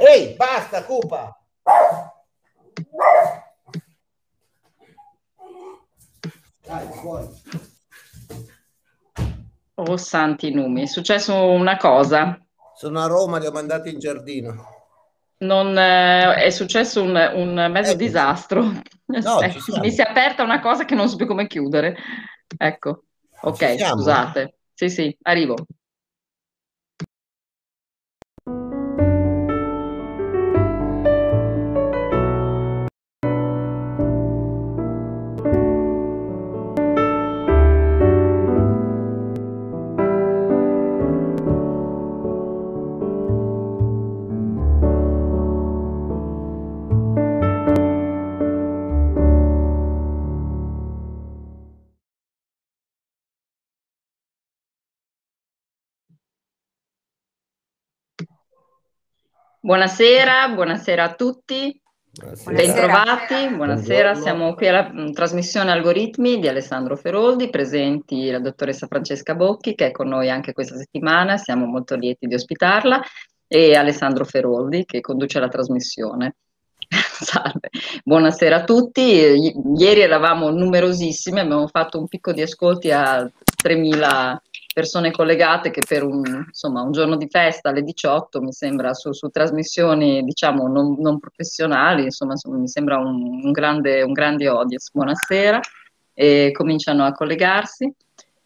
Ehi, basta, Cupa! Dai, fuori. Oh, santi numi, è successo una cosa. Sono a Roma, li ho mandati in giardino. Non, eh, è successo un, un mezzo Eccoci. disastro. No, Eh, siamo. mi si è aperta una cosa che non so più come chiudere. Ecco, ok, scusate. Sì, sì, arrivo. Buonasera, buonasera a tutti. Buonasera. Bentrovati, buonasera. Buongiorno. Siamo qui alla mm, trasmissione Algoritmi di Alessandro Feroldi, presenti la dottoressa Francesca Bocchi che è con noi anche questa settimana, siamo molto lieti di ospitarla, e Alessandro Feroldi che conduce la trasmissione. Salve, buonasera a tutti. I- Ieri eravamo numerosissimi, abbiamo fatto un picco di ascolti a 3.000 persone collegate che per un, insomma, un giorno di festa alle 18 mi sembra su, su trasmissioni diciamo non, non professionali, insomma, insomma, mi sembra un, un grande, un grande audience. Buonasera, e cominciano a collegarsi.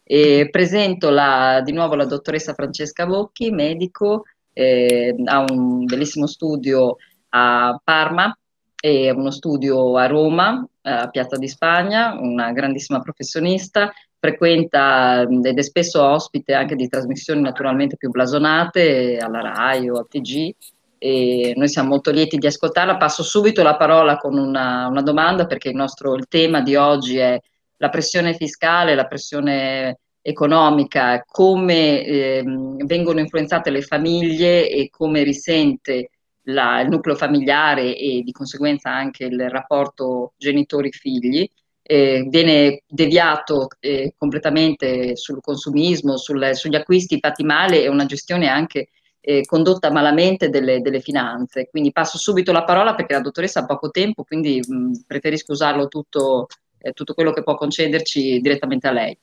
E presento la- di nuovo la dottoressa Francesca Bocchi, medico, eh, ha un bellissimo studio a Parma e uno studio a Roma, a Piazza di Spagna, una grandissima professionista, frequenta mh, ed è spesso ospite anche di trasmissioni naturalmente più blasonate alla RAI o al TG e noi siamo molto lieti di ascoltarla. Passo subito la parola con una, una domanda perché il nostro il tema di oggi è la pressione fiscale, la pressione economica, come ehm, vengono influenzate le famiglie e come risente la- il nucleo familiare e di conseguenza anche il rapporto genitori-figli. Eh, viene deviato eh, completamente sul consumismo, sul- sugli acquisti fatti male e una gestione anche eh, condotta malamente delle, delle finanze. Quindi passo subito la parola perché la dottoressa ha poco tempo, quindi mh, preferisco usarlo tutto, eh, tutto quello che può concederci direttamente a lei.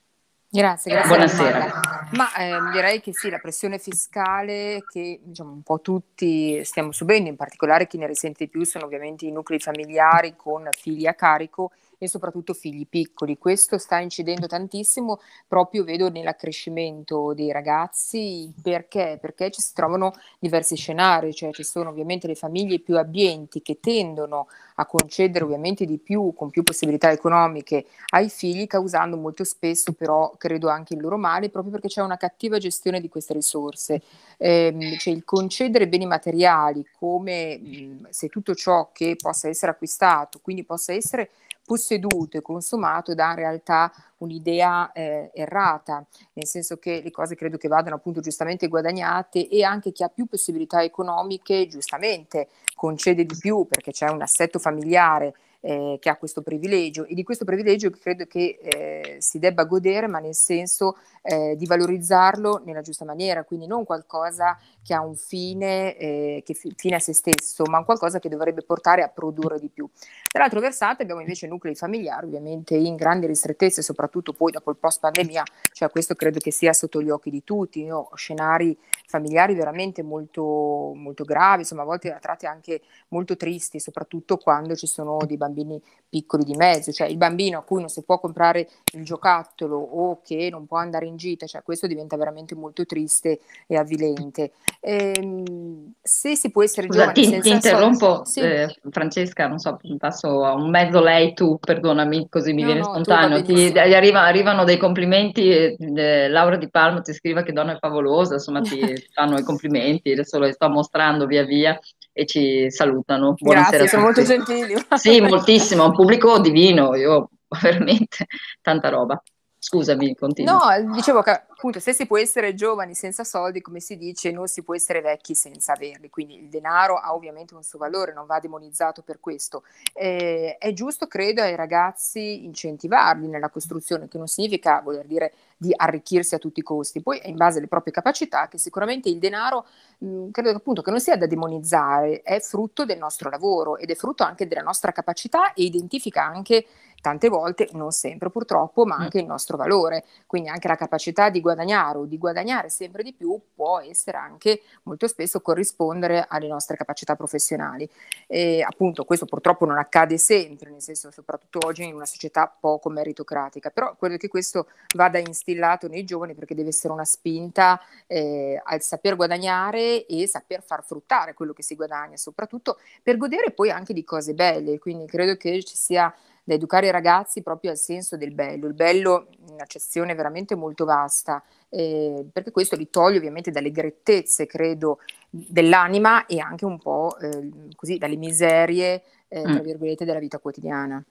Grazie, grazie Buonasera. Ma ehm, direi che sì, la pressione fiscale che diciamo, un po' tutti stiamo subendo, in particolare chi ne risente di più sono ovviamente i nuclei familiari con figli a carico e soprattutto figli piccoli. Questo sta incidendo tantissimo proprio vedo nell'accrescimento dei ragazzi perché? Perché ci si trovano diversi scenari, cioè ci sono ovviamente le famiglie più abbienti che tendono a concedere ovviamente di più, con più possibilità economiche ai figli, causando molto spesso però credo anche il loro male, proprio perché c'è una cattiva gestione di queste risorse. Ehm, cioè il concedere beni materiali come se tutto ciò che possa essere acquistato, quindi possa essere posseduto e consumato dà in realtà un'idea eh, errata, nel senso che le cose credo che vadano appunto giustamente guadagnate e anche chi ha più possibilità economiche giustamente concede di più perché c'è un assetto familiare eh, che ha questo privilegio. E di questo privilegio credo che eh, si debba godere ma nel senso eh, di valorizzarlo nella giusta maniera, quindi non qualcosa che ha un fine, eh, che fi- fine a se stesso, ma un qualcosa che dovrebbe portare a produrre di più. Dall'altro versante abbiamo invece nuclei familiari, ovviamente in grandi ristrettezze, soprattutto poi dopo il post pandemia, cioè questo credo che sia sotto gli occhi di tutti, ho scenari familiari veramente molto, molto gravi, insomma a volte a tratti anche molto tristi, soprattutto quando ci sono dei bambini piccoli di mezzo, cioè il bambino a cui non si può comprare il giocattolo o che non può andare in gita, cioè questo diventa veramente molto triste e avvilente. Ehm, se si può essere Scusa, giovani ti, senza ti interrompo, Sì. eh, Francesca, non so, passo a un mezzo lei, tu, perdonami, così mi No, viene no, spontaneo. Ti, arriva- arrivano dei complimenti, eh, eh, Laura Di Palma ti scrive che donna è favolosa, insomma ti fanno i complimenti, adesso lo sto mostrando via via e ci salutano. Buonasera Grazie, sono molto gentili. Sì, moltissimo, un pubblico divino, io veramente tanta roba. Scusami, continua. No, dicevo che appunto, se si può essere giovani senza soldi, come si dice, non si può essere vecchi senza averli. Quindi il denaro ha ovviamente un suo valore, non va demonizzato per questo. Eh, è giusto, credo, ai ragazzi incentivarli nella costruzione, che non significa voler dire di arricchirsi a tutti i costi, poi è in base alle proprie capacità che sicuramente il denaro mh, credo appunto che non sia da demonizzare, è frutto del nostro lavoro ed è frutto anche della nostra capacità e identifica anche tante volte, non sempre purtroppo, ma anche il nostro valore. Quindi anche la capacità di guadagnare o di guadagnare sempre di più può essere anche molto spesso corrispondere alle nostre capacità professionali. E appunto questo purtroppo non accade sempre, nel senso soprattutto oggi in una società poco meritocratica, però credo che questo vada instillato nei giovani perché deve essere una spinta eh, al saper guadagnare e saper far fruttare quello che si guadagna, soprattutto per godere poi anche di cose belle. Quindi credo che ci sia da educare i ragazzi proprio al senso del bello, il bello in accezione veramente molto vasta, eh, perché questo li toglie ovviamente dalle grettezze, credo, dell'anima e anche un po' eh, così dalle miserie, eh, tra mm. virgolette, della vita quotidiana.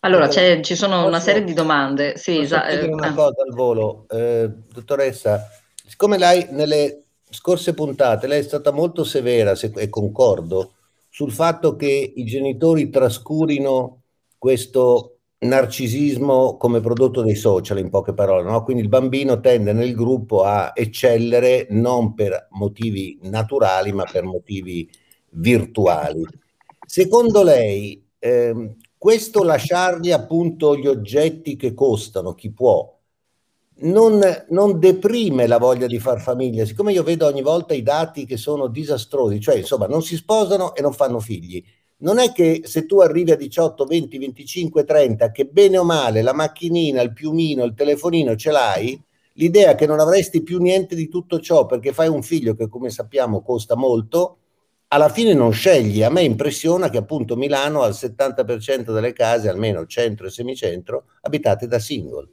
Allora, ci sono posso, una serie di domande. Sì, esatto. una ah. cosa al volo. Eh, dottoressa, siccome lei nelle scorse puntate lei è stata molto severa, se, e concordo, sul fatto che i genitori trascurino questo narcisismo come prodotto dei social, in poche parole, no? quindi il bambino tende nel gruppo a eccellere non per motivi naturali, ma per motivi virtuali. Secondo lei, ehm, questo lasciargli appunto gli oggetti che costano, chi può, non, non, deprime la voglia di far famiglia, siccome io vedo ogni volta i dati che sono disastrosi, cioè insomma non si sposano e non fanno figli non è che se tu arrivi a 18, 20, 25, 30, che bene o male la macchinina, il piumino, il telefonino ce l'hai, l'idea che non avresti più niente di tutto ciò perché fai un figlio che come sappiamo costa molto, alla fine non scegli. A me impressiona che appunto Milano al 70% delle case, almeno centro e semicentro, abitate da single.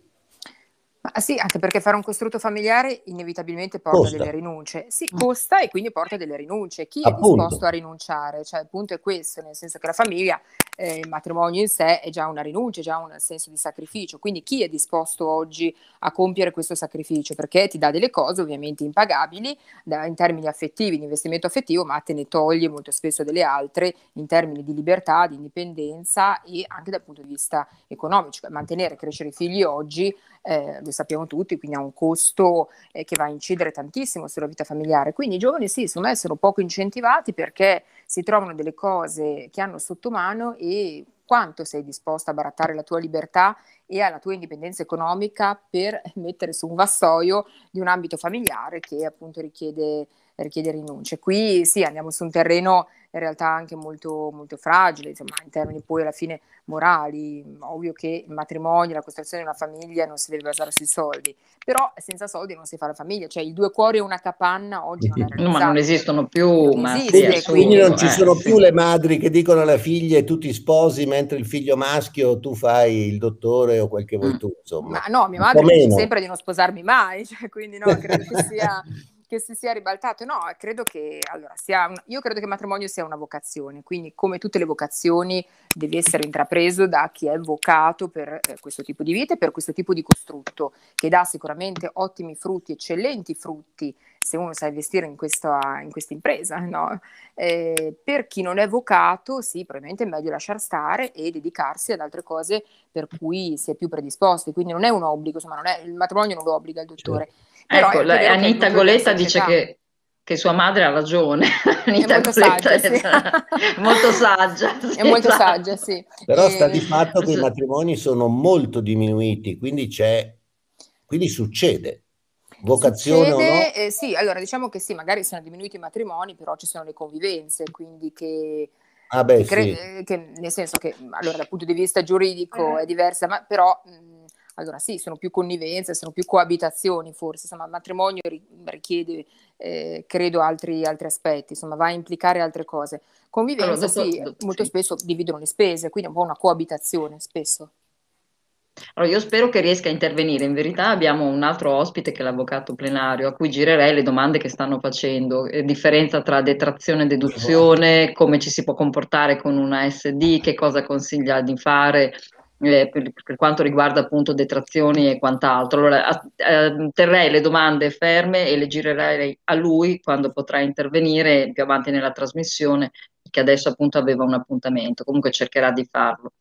Ma sì, anche perché fare un costrutto familiare inevitabilmente porta costa. delle rinunce. Sì, mm. costa e quindi porta delle rinunce. Chi Appunto. è disposto a rinunciare? Cioè, il punto è questo, nel senso che la famiglia, eh, il matrimonio in sé è già una rinuncia, è già un senso di sacrificio. Quindi chi è disposto oggi a compiere questo sacrificio? Perché ti dà delle cose ovviamente impagabili da, in termini affettivi, di investimento affettivo, ma te ne toglie molto spesso delle altre in termini di libertà, di indipendenza e anche dal punto di vista economico. Cioè, mantenere e crescere i figli oggi eh, lo sappiamo tutti, quindi ha un costo eh, che va a incidere tantissimo sulla vita familiare. Quindi i giovani sì, secondo me sono poco incentivati perché si trovano delle cose che hanno sotto mano e quanto sei disposto a barattare la tua libertà e alla tua indipendenza economica per mettere su un vassoio di un ambito familiare che appunto richiede, richiede rinunce. Qui sì, andiamo su un terreno in realtà anche molto, molto fragile, insomma, in termini poi alla fine morali. Ovvio che il matrimonio, la costruzione di una famiglia non si deve basare sui soldi, però senza soldi non si fa la famiglia, cioè i due cuori e una capanna oggi non è No, ma non esistono più. Non esiste, quindi non ci sono eh, più sì. le madri che dicono alle figlie tu ti sposi mentre il figlio maschio tu fai il dottore o quel che vuoi mm. tu, insomma. Ma no, mia madre dice sempre di non sposarmi mai, cioè, quindi no, credo che sia che si sia ribaltato. No, credo che allora, sia un, io credo che il matrimonio sia una vocazione, quindi come tutte le vocazioni deve essere intrapreso da chi è vocato per eh, questo tipo di vita e per questo tipo di costrutto, che dà sicuramente ottimi frutti, eccellenti frutti se uno sa investire in questa, impresa. No? Eh, per chi non è vocato, sì, probabilmente è meglio lasciar stare e dedicarsi ad altre cose per cui si è più predisposti. Quindi non è un obbligo, insomma, è, il matrimonio non lo obbliga il dottore. Certo. Ecco, la, Anita Goletta dice che, che, sua madre ha ragione. Anita è molto saggia, sì. molto saggia. Sì, è molto esatto. saggia, sì. Però e... sta di fatto che i matrimoni sono molto diminuiti, quindi c'è, quindi succede. Vocazione Succede, no? eh, sì, allora diciamo che sì, magari sono diminuiti i matrimoni, però ci sono le convivenze, quindi che Ah beh, cre- sì. che, nel senso che allora dal punto di vista giuridico eh. è diversa, ma però mh, allora sì, sono più connivenze, sono più coabitazioni forse, insomma il matrimonio richiede, eh, credo, altri, altri, aspetti, insomma va a implicare altre cose. Convivenza allora, dopo, sì, dopo, molto sì. spesso dividono le spese, quindi è un po' una coabitazione spesso. Allora, io spero che riesca a intervenire. In verità abbiamo un altro ospite che è l'avvocato plenario, a cui girerei le domande che stanno facendo, eh, differenza tra detrazione e deduzione, come ci si può comportare con una SD, che cosa consiglia di fare eh, per, per, quanto riguarda appunto detrazioni e quant'altro. Allora, eh, terrei le domande ferme e le girerei a lui quando potrà intervenire più avanti nella trasmissione, che adesso appunto aveva un appuntamento, comunque cercherà di farlo.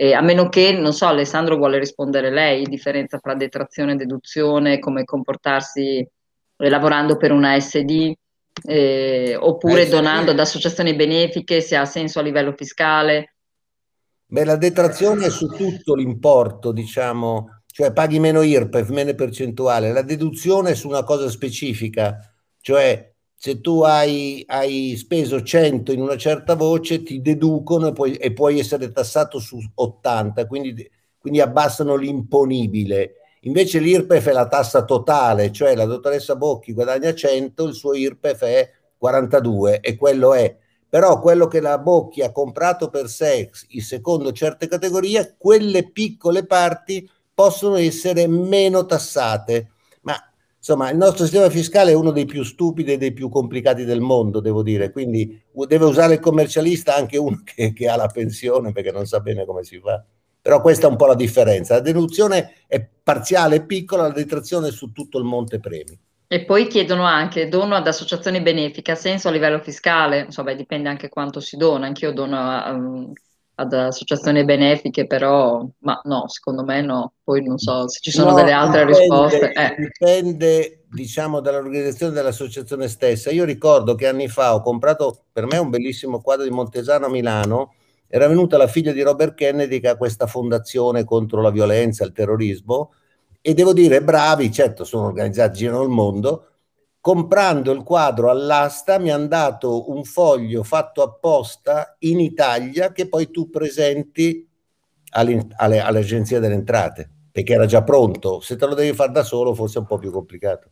Eh, a meno che, non so, Alessandro vuole rispondere lei, differenza tra detrazione e deduzione, come comportarsi eh, lavorando per una SD, eh, oppure donando ad associazioni benefiche, se ha senso a livello fiscale. Beh, la detrazione è su tutto l'importo, diciamo, cioè paghi meno IRPEF, meno percentuale. La deduzione è su una cosa specifica, cioè se tu hai, hai speso 100 in una certa voce ti deducono e puoi, e puoi essere tassato su 80, quindi, quindi abbassano l'imponibile. Invece l'IRPEF è la tassa totale, cioè la dottoressa Bocchi guadagna 100, il suo IRPEF è 42 e quello è. Però quello che la Bocchi ha comprato per sex, il secondo certe categorie, quelle piccole parti possono essere meno tassate. Ma insomma, il nostro sistema fiscale è uno dei più stupidi e dei più complicati del mondo, devo dire. Quindi deve usare il commercialista anche uno che, che ha la pensione perché non sa bene come si fa. Però questa è un po' la differenza. La deduzione è parziale e piccola, la detrazione è su tutto il monte premi. E poi chiedono anche dono ad associazioni benefiche, ha senso a livello fiscale? Insomma, dipende anche quanto si dona, anch'io dono a, um, ad associazioni benefiche, però ma no, secondo me no. Poi non so se ci sono no, delle altre dipende, risposte. Eh. Dipende, diciamo, dall'organizzazione dell'associazione stessa. Io ricordo che anni fa ho comprato per me un bellissimo quadro di Montesano a Milano era venuta la figlia di Robert Kennedy che ha questa fondazione contro la violenza, il terrorismo e devo dire bravi, certo sono organizzati girano il mondo, comprando il quadro all'asta mi hanno dato un foglio fatto apposta in Italia che poi tu presenti all'agenzia delle entrate perché era già pronto, se te lo devi fare da solo forse è un po' più complicato.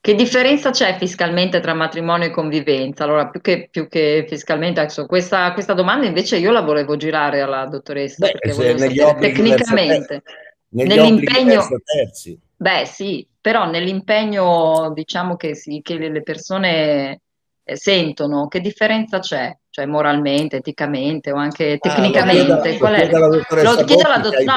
Che differenza c'è fiscalmente tra matrimonio e convivenza? Allora, più che, più che fiscalmente, adesso, questa, questa, domanda invece io la volevo girare alla dottoressa, Beh, perché volevo sapere tecnicamente, nell'impegno... Beh sì, però nell'impegno diciamo che, sì, che le persone eh, sentono, che differenza c'è? Cioè moralmente, eticamente o anche tecnicamente? Ah, lo chiedo, Qual è? Lo chiedo alla dottoressa. No,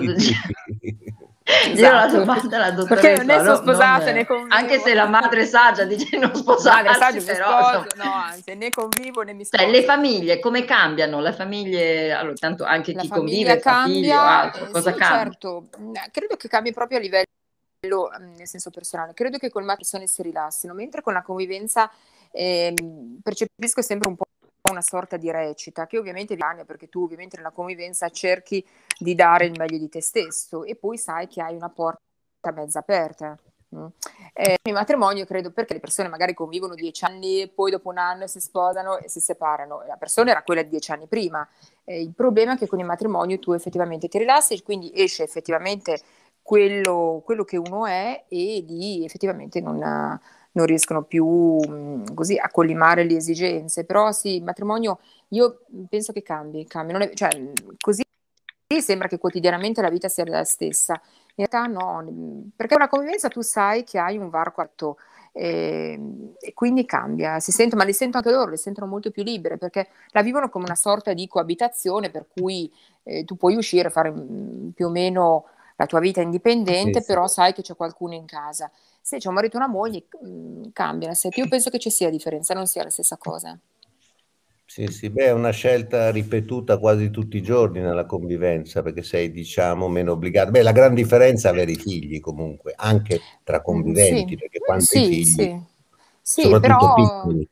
Esatto. Io la domanda alla dottoressa Perché non è sposata né convivo. Anche se la madre saggia dice non sposarsi, madre però... Sposo, no, anzi, né convivo né mi sposo. Cioè, le famiglie, come cambiano? Le famiglie, allora, tanto anche la chi convive, cambia, figlio, altro, eh, cosa sì, cambia? Certo, credo che cambi proprio a livello, mm, nel senso personale, credo che con le persone si rilassino, mentre con la convivenza eh, percepisco sempre un po' una sorta di recita che ovviamente viene perché tu ovviamente nella convivenza cerchi di dare il meglio di te stesso e poi sai che hai una porta mezza aperta. Mm. Eh, il matrimonio credo perché le persone magari convivono dieci anni e poi dopo un anno si sposano e si separano. La persona era quella di dieci anni prima. Eh, il problema è che con il matrimonio tu effettivamente ti rilassi e quindi esce effettivamente quello, quello che uno è e lì effettivamente non, ha, non riescono più mh, così a collimare le esigenze. Però sì, il matrimonio io penso che cambi, cambi. È, cioè, così sembra che quotidianamente la vita sia la stessa. In realtà no, perché una convivenza tu sai che hai un varco atto e, e quindi cambia, si sente, ma le sento anche loro, le sentono molto più libere perché la vivono come una sorta di coabitazione per cui eh, tu puoi uscire, fare mh, più o meno la tua vita indipendente, sì, però sai che c'è qualcuno in casa. Se c'è un marito e una moglie, mh, cambia. Io penso che ci sia differenza, non sia la stessa cosa. Sì, sì, beh, è una scelta ripetuta quasi tutti i giorni nella convivenza, perché sei, diciamo, meno obbligato. Beh, la gran differenza è avere i figli comunque, anche tra conviventi, sì. perché quanti sì, figli, sì. Sì, soprattutto però... piccoli.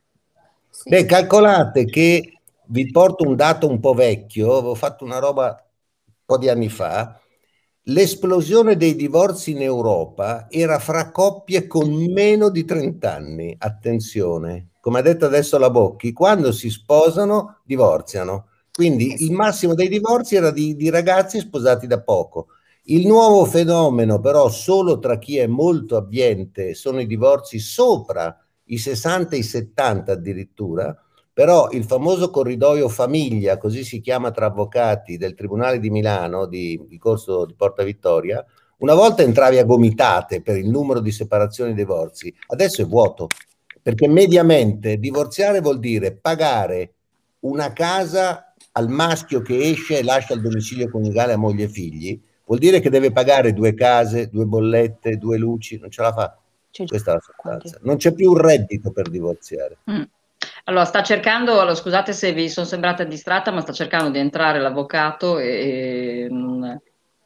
Sì. Beh, calcolate che vi porto un dato un po' vecchio, avevo fatto una roba un po' di anni fa, L'esplosione dei divorzi in Europa era fra coppie con meno di 30 anni. Attenzione, come ha detto adesso la Bocchi, quando si sposano divorziano. Quindi eh il massimo dei divorzi era di, di ragazzi sposati da poco. Il nuovo fenomeno, però, solo tra chi è molto abbiente, sono i divorzi sopra i 60 e i 70 addirittura però il famoso corridoio famiglia, così si chiama tra avvocati del Tribunale di Milano, di, di corso di Porta Vittoria, una volta entravi a gomitate per il numero di separazioni e divorzi, adesso è vuoto, perché mediamente divorziare vuol dire pagare una casa al maschio che esce e lascia il domicilio coniugale a moglie e figli, vuol dire che deve pagare due case, due bollette, due luci, non ce la fa. C'è Questa è la sostanza. Non c'è più un reddito per divorziare. Mm. Allora, sta cercando, allora, scusate se vi sono sembrata distratta, ma sta cercando di entrare l'avvocato e, e mm,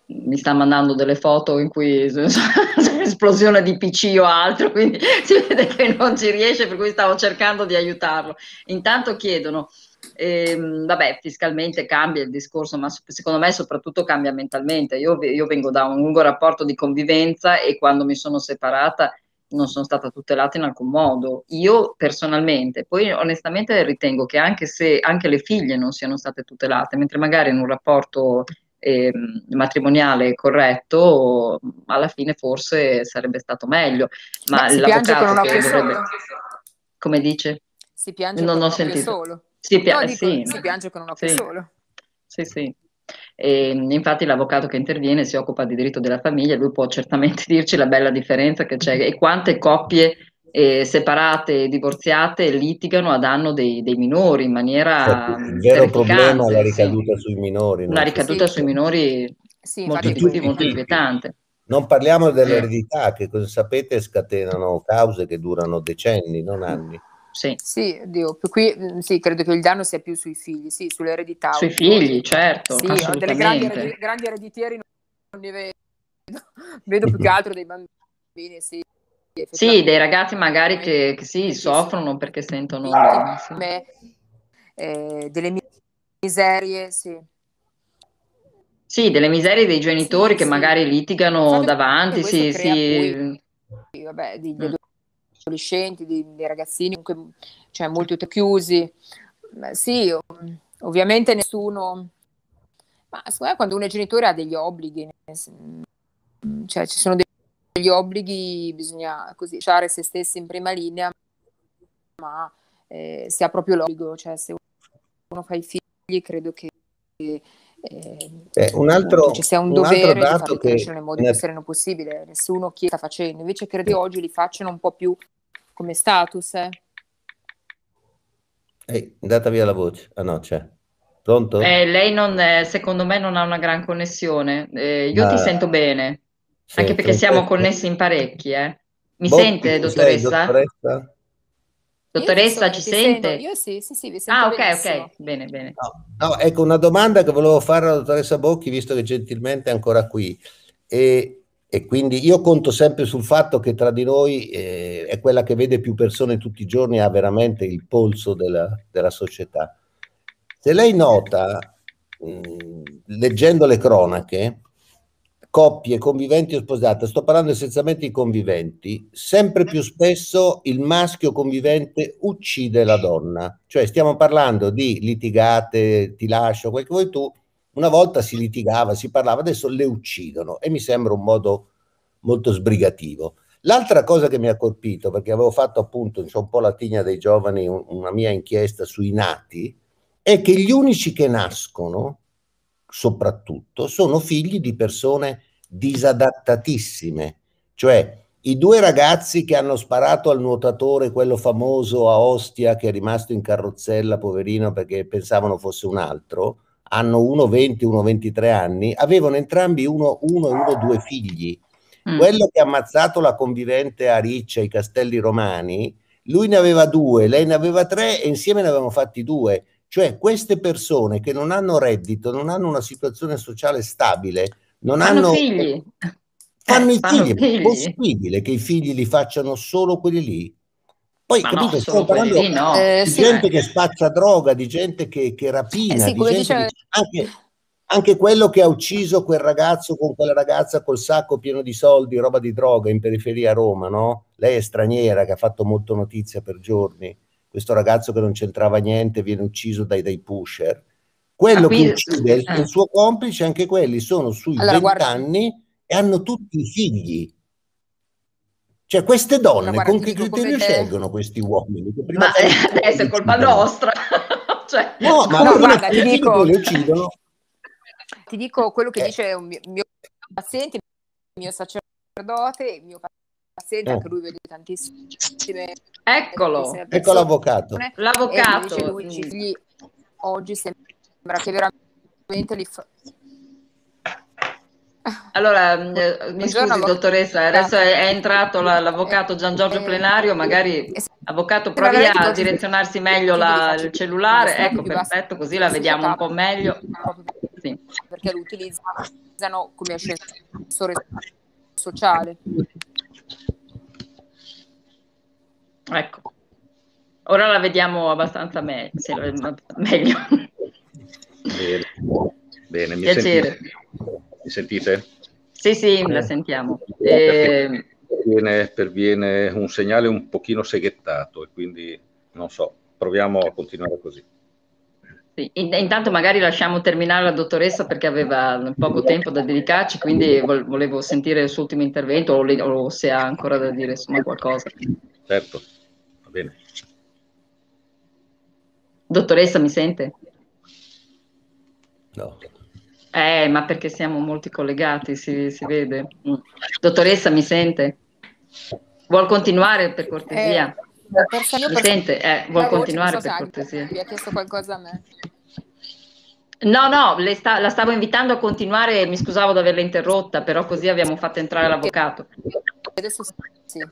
mi sta mandando delle foto in cui c'è un'esplosione di PC o altro, quindi si vede che non ci riesce, per cui stavo cercando di aiutarlo. Intanto chiedono, ehm, vabbè, fiscalmente cambia il discorso, ma secondo me soprattutto cambia mentalmente. Io, io vengo da un lungo rapporto di convivenza e quando mi sono separata non sono stata tutelata in alcun modo. Io personalmente, poi onestamente ritengo che anche se anche le figlie non siano state tutelate, mentre magari in un rapporto eh, matrimoniale corretto, alla fine forse sarebbe stato meglio. Ma Beh, l'avvocato che dovrebbe... Solo. Come dice? Si piange non con un solo. Si, pia- no, dico, sì. si piange con un occhio sì. solo. Sì, sì. E, infatti l'avvocato che interviene si occupa di diritto della famiglia, lui può certamente dirci la bella differenza che c'è e quante coppie eh, separate e divorziate litigano a danno dei, dei minori in maniera Il vero problema è la ricaduta sì. sui minori. Una ricaduta sì. sui minori sì, molto, più, molto inquietante. Non parliamo dell'eredità, che come sapete scatenano cause che durano decenni, non anni. Sì, sì Dio, qui mm, sì, credo che il danno sia più sui figli, sì, sull'eredità. Sui figli, certo. Sì, delle grandi, grandi ereditieri non ne vedo, vedo più che altro dei bambini, sì. Sì, dei ragazzi magari che, che sì, soffrono perché sentono... Sì. Eh, delle miserie, sì. Sì, delle miserie dei genitori sì, che sì. magari litigano Infatti, davanti, sì, sì. Poi, vabbè, di, mm adolescenti, di, di ragazzini, comunque, cioè molto chiusi. Beh, sì, ovviamente nessuno... Ma secondo me quando uno è genitore ha degli obblighi, cioè ci sono degli obblighi, bisogna così lasciare se stessi in prima linea, ma eh, si ha proprio l'obbligo, cioè se uno fa i figli credo che eh, eh, un altro, ci sia un, un dovere di farli crescere nel modo più sereno possibile, nessuno chi sta facendo, invece credo che oggi li facciano un po' più come status. Eh. Ehi, andata via la voce. Ah no, c'è. Pronto? Eh, lei non, è, secondo me non ha una gran connessione. Eh, io ah, ti sento bene, sì, anche perché siamo connessi in parecchi. Eh. Mi Bocchi, sente, dottoressa? Sei, dottoressa? Dottoressa, ci sente? Sento. Io sì, sì, sì, vi sento Ah, ok, benissimo. ok, bene, bene. No, no, ecco, una domanda che volevo fare alla dottoressa Bocchi, visto che gentilmente è ancora qui. E e quindi io conto sempre sul fatto che tra di noi eh, è quella che vede più persone tutti i giorni, ha veramente il polso della, della società. Se lei nota, mh, leggendo le cronache, coppie, conviventi o sposate, sto parlando essenzialmente di conviventi, sempre più spesso il maschio convivente uccide la donna. Cioè stiamo parlando di litigate, ti lascio, quel che vuoi tu, una volta si litigava, si parlava, adesso le uccidono e mi sembra un modo molto sbrigativo. L'altra cosa che mi ha colpito, perché avevo fatto appunto, un po' la tigna dei giovani, una mia inchiesta sui nati, è che gli unici che nascono, soprattutto, sono figli di persone disadattatissime, cioè i due ragazzi che hanno sparato al nuotatore, quello famoso a Ostia, che è rimasto in carrozzella, poverino, perché pensavano fosse un altro, hanno uno 20, uno 23 anni, avevano entrambi uno, uno e uno due figli. Mm. Quello che ha ammazzato la convivente a Riccia, ai Castelli Romani, lui ne aveva due, lei ne aveva tre e insieme ne avevano fatti due. Cioè queste persone che non hanno reddito, non hanno una situazione sociale stabile, non fanno hanno... figli. Fanno eh, i figli. È possibile che i figli li facciano solo quelli lì? Poi, Ma capito, no, stiamo parlando lì, no. eh, di sì, gente che spaccia droga, di gente che, che rapina, eh sì, di gente dice... che, anche, anche, quello che ha ucciso quel ragazzo con quella ragazza col sacco pieno di soldi, roba di droga in periferia a Roma, no? Lei è straniera, che ha fatto molto notizia per giorni. Questo ragazzo che non c'entrava niente viene ucciso dai, dai pusher. Quello ah, che uccide il, il, suo complice, anche quelli sono sui allora, 20 anni e hanno tutti i figli cioè, queste donne guarda, con che criterio scelgono questi uomini? ma eh, adesso è colpa nostra. cioè, no, ma no, guarda, ti dico, le uccidono. Ti dico quello che eh. dice un mio, mio, paziente, il mio sacerdote, il mio paziente, eh. anche lui vede tantissime... Eccolo, ecco l'avvocato. L'avvocato. Dice lui, oggi sembra che veramente li fa... Allora, mm, eh, mi scusi dottoressa, adesso è, è entrato la, l'avvocato Gian Giorgio Plenario, magari avvocato provi a direzionarsi meglio la, il cellulare, ecco perfetto, così la vediamo un po' meglio. Sì. Perché lo utilizzano come ascensore sociale. Ecco, ora la vediamo abbastanza me- meglio. Bene, Bene mi. Sentite? mi sentite? Sì, sì, la sentiamo. Eh, perviene, perviene un segnale un pochino seghettato e quindi non so, proviamo a continuare così. Sì, intanto magari lasciamo terminare la dottoressa perché aveva poco tempo da dedicarci, quindi volevo sentire il suo ultimo intervento o, le, o se ha ancora da dire insomma, qualcosa. Certo, bene. Dottoressa, mi sente? No. Eh, ma perché siamo molti collegati, si, si vede. Mm. Dottoressa, mi sente? Vuol continuare per cortesia? Eh, mi sente? Eh, vuol continuare per cortesia? Vi ha chiesto qualcosa a me? No, no, sta, la stavo invitando a continuare, mi scusavo di averla interrotta, però così abbiamo fatto entrare l'avvocato. Adesso sì.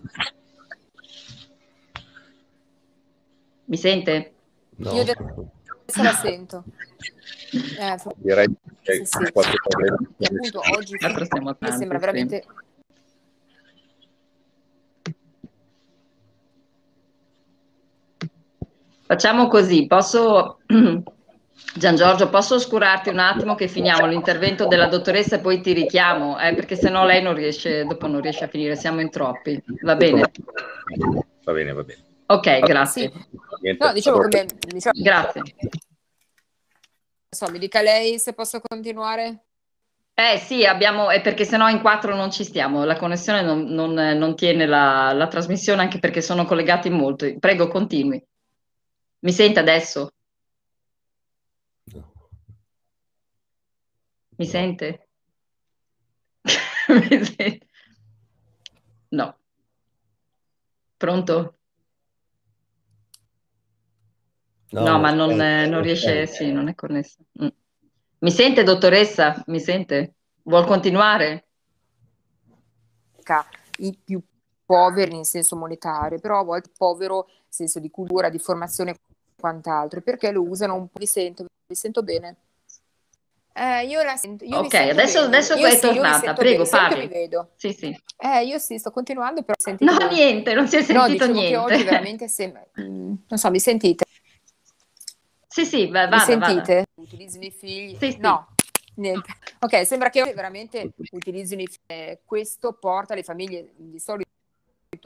Mi sente? No. Io adesso la sento. Eh, Direi che sì, sì. qualche problema. appunto oggi mi sembra veramente... Facciamo così, posso... Gian Giorgio, posso oscurarti un attimo che finiamo l'intervento della dottoressa e poi ti richiamo, eh, perché sennò lei non riesce, dopo non riesce a finire, siamo in troppi. Va bene? Va bene, va bene. Ok, grazie. Sì. No, dicevo come, diciamo, grazie so, mi dica lei se posso continuare. Eh sì, abbiamo, è perché sennò in quattro non ci stiamo, la connessione non, non, non tiene la, la, trasmissione anche perché sono collegati molto. Prego, continui. Mi sente adesso? Mi sente? Mi sente? No. Pronto? No, no ma non, eh, non riesce, eh, sì, non è connessa. Mm. Mi sente, dottoressa? Mi sente? Vuol continuare? I più poveri in senso monetario, però a volte povero in senso di cultura, di formazione e quant'altro, perché lo usano un po'. Mi sento, mi sento bene. Eh, io la sento. Io ok, adesso, adesso è sì, tornata. Prego, parli. vedo. Sì, sì. Eh, io sì, sto continuando, però sentite... No, niente, non si è sentito no, niente. oggi veramente sembra... Mm, non so, mi sentite? Sì, sì, va, vada, Mi sentite? Vada. Utilizzino i figli? Sì, sì. No, niente. Ok, sembra che veramente utilizzino i figli. Eh, questo porta le famiglie di solito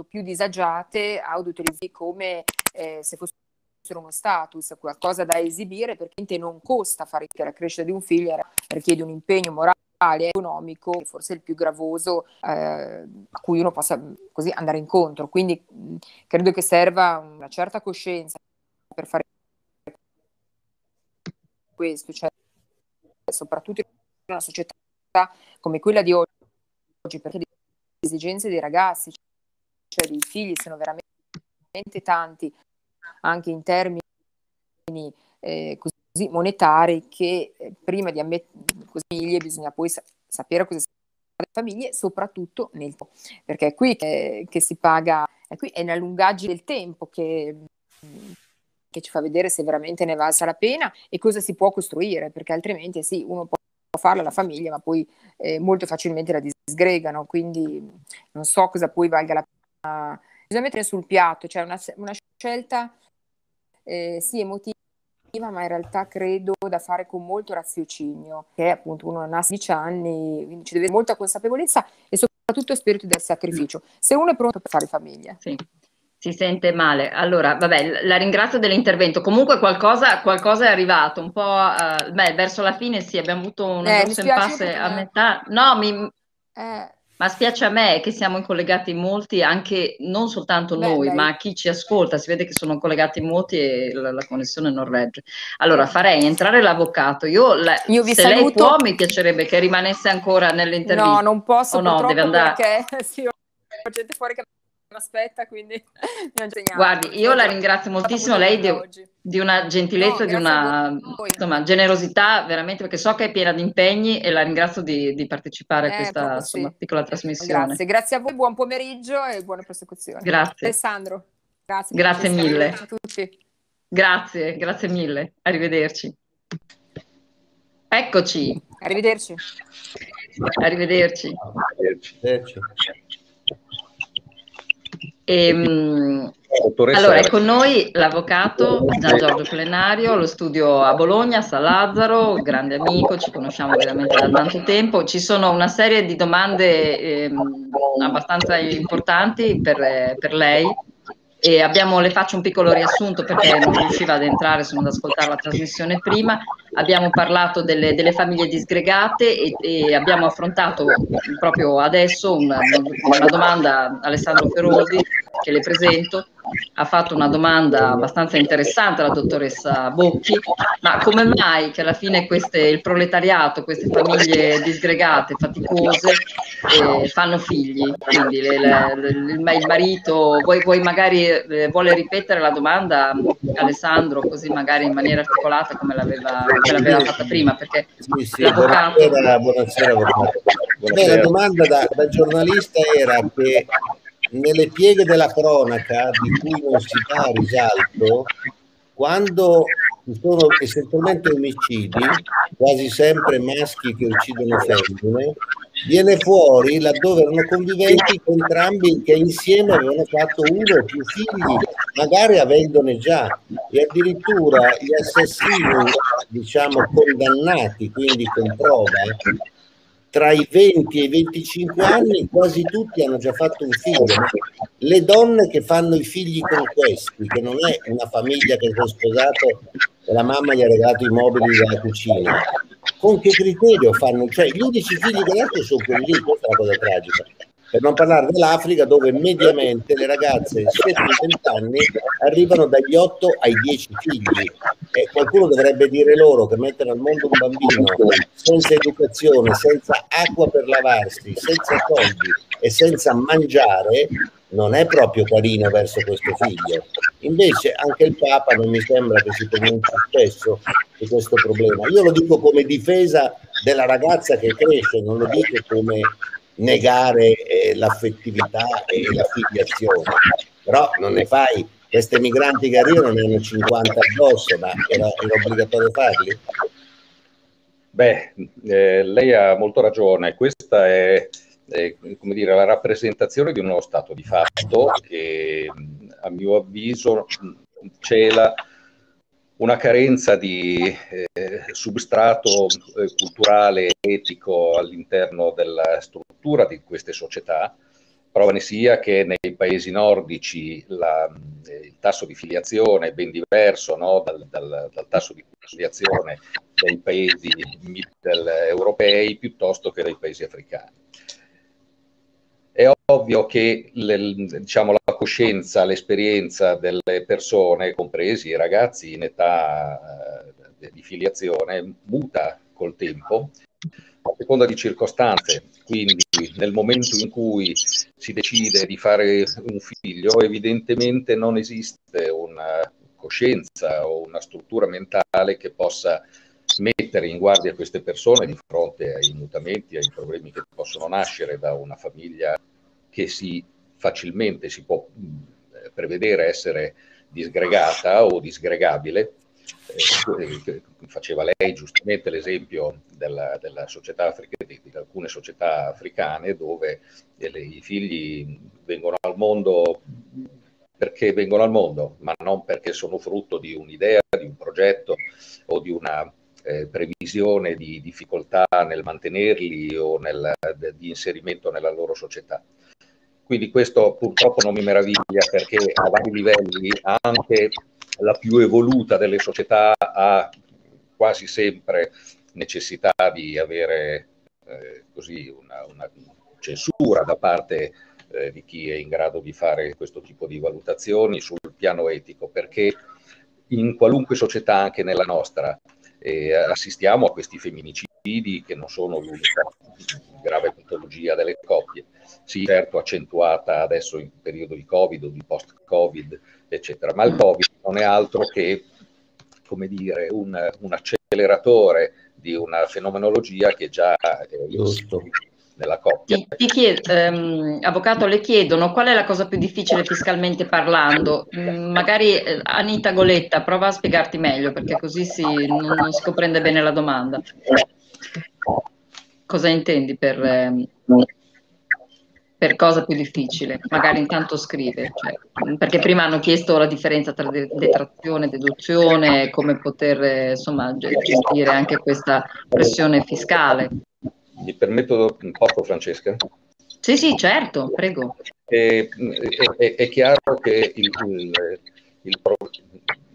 più disagiate ad utilizzarli come eh, se fossero uno status, qualcosa da esibire, perché non costa fare la crescita di un figlio, richiede un impegno morale e economico, forse il più gravoso eh, a cui uno possa così andare incontro. Quindi mh, credo che serva una certa coscienza per fare questo, cioè soprattutto in una società come quella di oggi, perché le esigenze dei ragazzi, cioè dei figli, sono veramente tanti, anche in termini eh, così monetari, che eh, prima di ammettere famiglie bisogna poi sa- sapere cosa fa le famiglie, soprattutto nel tempo, perché è qui che, che si paga, è qui è una lungaggine del tempo che che ci fa vedere se veramente ne valsa la pena e cosa si può costruire, perché altrimenti sì, uno può farla la famiglia, ma poi eh, molto facilmente la disgregano, quindi non so cosa poi valga la pena. Bisogna mettere sul piatto, cioè una, una scelta eh, sì emotiva, ma in realtà credo da fare con molto raziocinio, che appunto uno ha 16 anni, quindi ci deve molta consapevolezza e soprattutto spirito del sacrificio. Se uno è pronto per fare famiglia. Sì. Si sente male. Allora, vabbè, la ringrazio dell'intervento. Comunque qualcosa, qualcosa è arrivato, un po' uh, beh, verso la fine sì, abbiamo avuto un eh, grosso impasse a metà. No, mi, eh. ma spiace a me che siamo collegati molti, anche non soltanto beh, noi, beh. ma chi ci ascolta. Si vede che sono collegati molti e la, la connessione non regge. Allora, farei entrare l'avvocato. Io, la, Io vi se saluto. lei può, mi piacerebbe che rimanesse ancora nell'intervista. No, non posso, no, deve andare. perché sì, ho gente fuori che aspetta, quindi Guardi, io la ringrazio moltissimo, lei de- di una gentilezza, no, di una insomma, generosità veramente perché so che è piena di impegni e la ringrazio di, di partecipare a eh, questa insomma, piccola trasmissione. Grazie, grazie a voi, buon pomeriggio e buona prosecuzione. Grazie. Alessandro, grazie. Grazie mille. a tutti. Grazie, grazie mille. Arrivederci. Eccoci. Arrivederci. Arrivederci. Arrivederci. Ehm, allora, è con noi l'avvocato Gian Giorgio Plenario, lo studio a Bologna, San Lazzaro, grande amico, ci conosciamo veramente da tanto tempo. Ci sono una serie di domande ehm, abbastanza importanti per, per lei e abbiamo, le faccio un piccolo riassunto perché non riusciva ad entrare, sono ad ascoltare la trasmissione prima. Abbiamo parlato delle, delle famiglie disgregate e, e, abbiamo affrontato proprio adesso una, una domanda Alessandro Feroldi che le presento ha fatto una domanda abbastanza interessante la dottoressa Bocchi, ma come mai che alla fine queste, il proletariato, queste famiglie disgregate, faticose, eh, fanno figli? Quindi le, le, le, il marito, vuoi, vuoi magari eh, vuole ripetere la domanda Alessandro, così magari in maniera articolata come l'aveva, l'aveva fatta prima, perché sì, sì, l'avvocato... Buonasera, buonasera, buonasera. Beh, la domanda da, da giornalista era che nelle pieghe della cronaca di cui non si dà risalto, quando ci sono essenzialmente omicidi, quasi sempre maschi che uccidono femmine, viene fuori laddove erano conviventi entrambi che insieme avevano fatto uno o più figli, magari avendone già, e addirittura gli assassini, diciamo, condannati, quindi con prova, tra i 20 e i 25 anni quasi tutti hanno già fatto un figlio. Le donne che fanno i figli con questi, che non è una famiglia che si è sposato e la mamma gli ha regalato i mobili della cucina, con che criterio fanno? Cioè, gli unici figli che sono quelli lì, questa è la cosa tragica. Per non parlare dell'Africa dove mediamente le ragazze sotto i 20 anni arrivano dagli 8 ai 10 figli e qualcuno dovrebbe dire loro che mettere al mondo un bambino senza educazione, senza acqua per lavarsi, senza soldi e senza mangiare non è proprio carino verso questo figlio. Invece anche il Papa non mi sembra che si pronunci spesso su questo problema. Io lo dico come difesa della ragazza che cresce, non lo dico come negare eh, l'affettività e la filiazione, però non ne fai, queste migranti che arrivano ne hanno 50 addosso, ma era, era obbligatorio farli? Beh, eh, lei ha molto ragione, questa è, è come dire, la rappresentazione di uno stato di fatto che a mio avviso cela una carenza di eh, substrato eh, culturale e etico all'interno della struttura di queste società. Prova ne sia che nei paesi nordici la, eh, il tasso di filiazione è ben diverso no? dal, dal, dal, tasso di filiazione dei paesi europei piuttosto che dei paesi africani. Ovvio che le, diciamo, la coscienza, l'esperienza delle persone, compresi i ragazzi in età eh, di filiazione, muta col tempo a seconda di circostanze. Quindi nel momento in cui si decide di fare un figlio, evidentemente non esiste una coscienza o una struttura mentale che possa mettere in guardia queste persone di fronte ai mutamenti, ai problemi che possono nascere da una famiglia che si facilmente si può eh, prevedere essere disgregata o disgregabile. Eh, faceva lei giustamente l'esempio della, della africana, di, di, alcune società africane dove le, i figli vengono al mondo perché vengono al mondo, ma non perché sono frutto di un'idea, di un progetto o di una eh, previsione di difficoltà nel mantenerli o nel, di inserimento nella loro società. Quindi questo purtroppo non mi meraviglia perché a vari livelli anche la più evoluta delle società ha quasi sempre necessità di avere eh, così una, una, censura da parte eh, di chi è in grado di fare questo tipo di valutazioni sul piano etico, perché in qualunque società, anche nella nostra, eh, assistiamo a questi femminicidi che non sono l'unica grave patologia delle coppie, sì certo accentuata adesso in periodo di Covid o di post-Covid, eccetera, ma il Covid non è altro che come dire, un, un, acceleratore di una fenomenologia che già è giusto nella coppia. Ti, ti chied, ehm, avvocato, le chiedono qual è la cosa più difficile fiscalmente parlando. Mm, magari eh, Anita Goletta, prova a spiegarti meglio perché così si, non, non, si comprende bene la domanda. Cosa intendi per, ehm, per cosa più difficile? Magari intanto scrive, cioè, perché prima hanno chiesto la differenza tra detrazione e deduzione, come poter insomma, gestire anche questa pressione fiscale. Mi permetto un poco, Francesca? Sì, sì, certo, prego. È, è, è chiaro che il, il, il,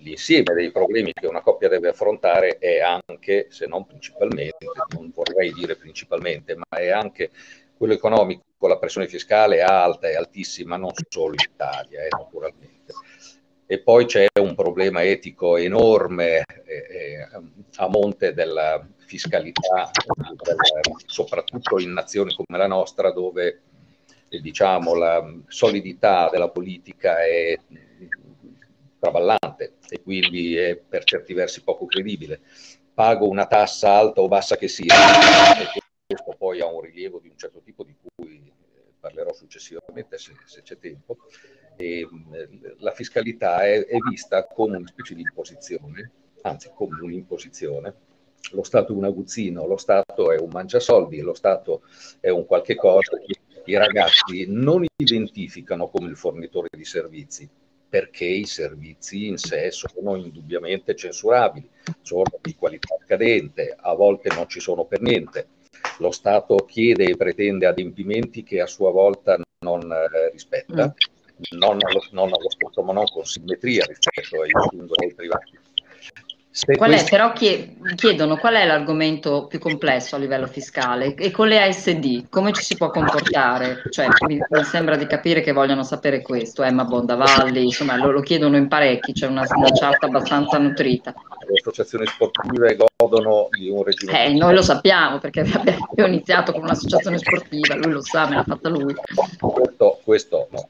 l'insieme dei problemi che una coppia deve affrontare è anche, se non principalmente, non vorrei dire principalmente, ma è anche quello economico. La pressione fiscale è alta, è altissima, non solo in Italia, eh, naturalmente. E poi c'è un problema etico enorme eh, eh a monte della fiscalità, soprattutto in nazioni come la nostra, dove eh, diciamo, la solidità della politica è traballante e quindi è per certi versi poco credibile. Pago una tassa alta o bassa che sia, e questo poi ha un rilievo di un certo tipo di cui eh, parlerò successivamente se, se c'è tempo. E, la fiscalità è, è vista come una specie di imposizione, anzi come un'imposizione lo Stato è un aguzzino, lo Stato è un mangiasoldi, lo Stato è un qualche cosa che i ragazzi non identificano come il fornitore di servizi, perché i servizi in sé sono indubbiamente censurabili, sono di qualità scadente, a volte non ci sono per niente. Lo Stato chiede e pretende adempimenti che a sua volta non eh, rispetta, mm. non, allo, non allo stesso modo con simmetria rispetto ai singoli privati Qual è, però chiedono qual è l'argomento più complesso a livello fiscale e con le ASD come ci si può comportare? Cioè, mi, mi sembra di capire che vogliono sapere questo, Emma Bondavalli, insomma lo, lo chiedono in parecchi, c'è una, una chat abbastanza nutrita. Le associazioni sportive godono di un regime. Eh, noi lo sappiamo perché abbiamo iniziato con un'associazione sportiva, lui lo sa, me l'ha fatta lui. Questo, questo no,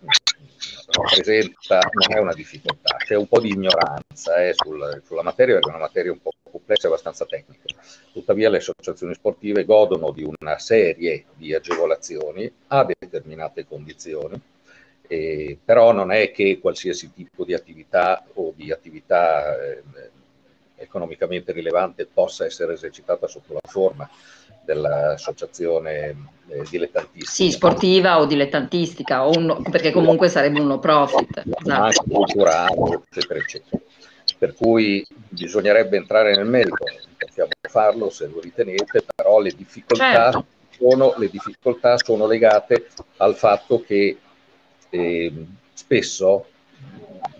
rappresenta, non è una difficoltà, c'è un po' di ignoranza eh, sul, sulla materia perché è una materia un po' complessa e abbastanza tecnica. Tuttavia le associazioni sportive godono di una serie di agevolazioni a determinate condizioni, eh, però non è che qualsiasi tipo di attività o di attività eh, economicamente rilevante possa essere esercitata sotto la forma dell'associazione eh, dilettantistica. Sì, sportiva o dilettantistica, o un, perché comunque sarebbe un no profit. Esatto. Culturale, eccetera, eccetera. Per cui bisognerebbe entrare nel merito, possiamo farlo se lo ritenete, però le difficoltà, certo. sono, le difficoltà sono legate al fatto che eh, spesso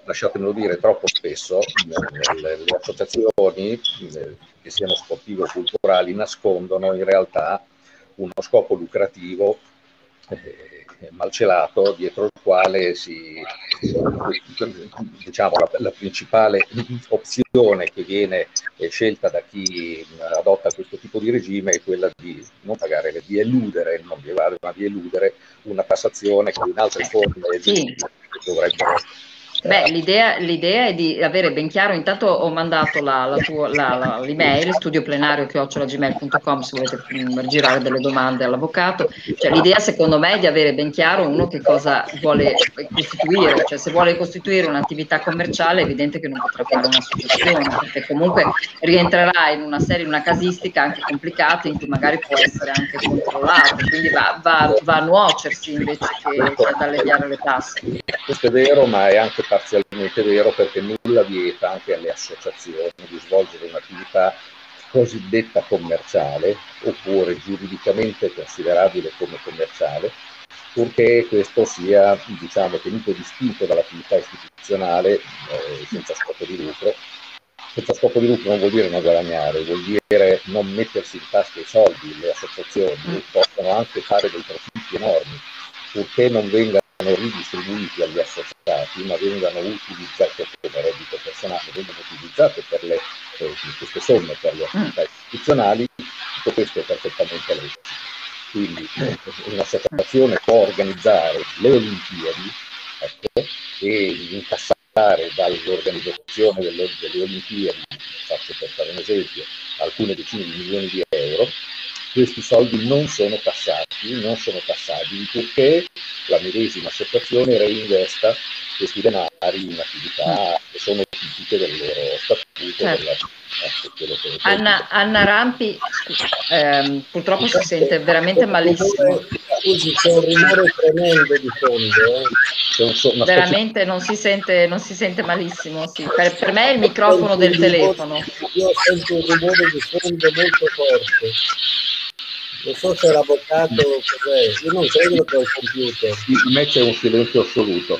lasciatemelo dire, troppo spesso le, le associazioni, che siano sportive o culturali, nascondono in realtà uno scopo lucrativo eh, malcelato dietro il quale si, diciamo, la, la, principale opzione che viene scelta da chi adotta questo tipo di regime è quella di non pagare, di eludere, non di evadere, ma di eludere una tassazione che in altre forme sì. dovrebbero Beh, l'idea, l'idea, è di avere ben chiaro, intanto ho mandato la, la tua, la, l'email studioplenario chiocciolagmail.com se volete mm, girare delle domande all'avvocato, cioè, l'idea secondo me è di avere ben chiaro uno che cosa vuole costituire, cioè se vuole costituire un'attività commerciale è evidente che non potrà fare un'associazione, perché comunque rientrerà in una serie, una casistica anche complicata in cui magari può essere anche controllato, quindi va, va, va a nuocersi invece che, che ad alleviare le tasse. Questo è vero, ma è anche parzialmente vero perché nulla vieta anche alle associazioni di svolgere un'attività cosiddetta commerciale oppure giuridicamente considerabile come commerciale, purché questo sia diciamo, tenuto distinto dall'attività istituzionale eh, senza scopo di lucro. Senza scopo di lucro non vuol dire non guadagnare, vuol dire non mettersi in tasca i soldi, le associazioni mm. possono anche fare dei profitti enormi, purché non vengano ridistribuiti agli associati, ma vengano utilizzati come reddito personale, vengano utilizzate per le, eh, queste somme per le attività mm. istituzionali, tutto questo è perfettamente lecito. Quindi eh, un'associazione può organizzare le Olimpiadi ecco, e incassare dall'organizzazione delle, delle Olimpiadi, faccio per fare un esempio, alcune decine di milioni di euro, questi soldi non sono tassati, non sono tassabili perché la medesima associazione reinvesta questi denari in attività che sono tipiche del loro statuto. Certo. Della, ecco, Anna, Anna, Rampi, ehm, purtroppo si sente veramente malissimo. Scusi, c'è un rumore tremendo di fondo. Eh. Veramente non si, sente, non si sente malissimo. Sì. Per, per, me è il microfono del telefono. Io sento un rumore di fondo molto forte non so se l'avvocato cos'è, io non credo che è il computer. A me c'è un silenzio assoluto.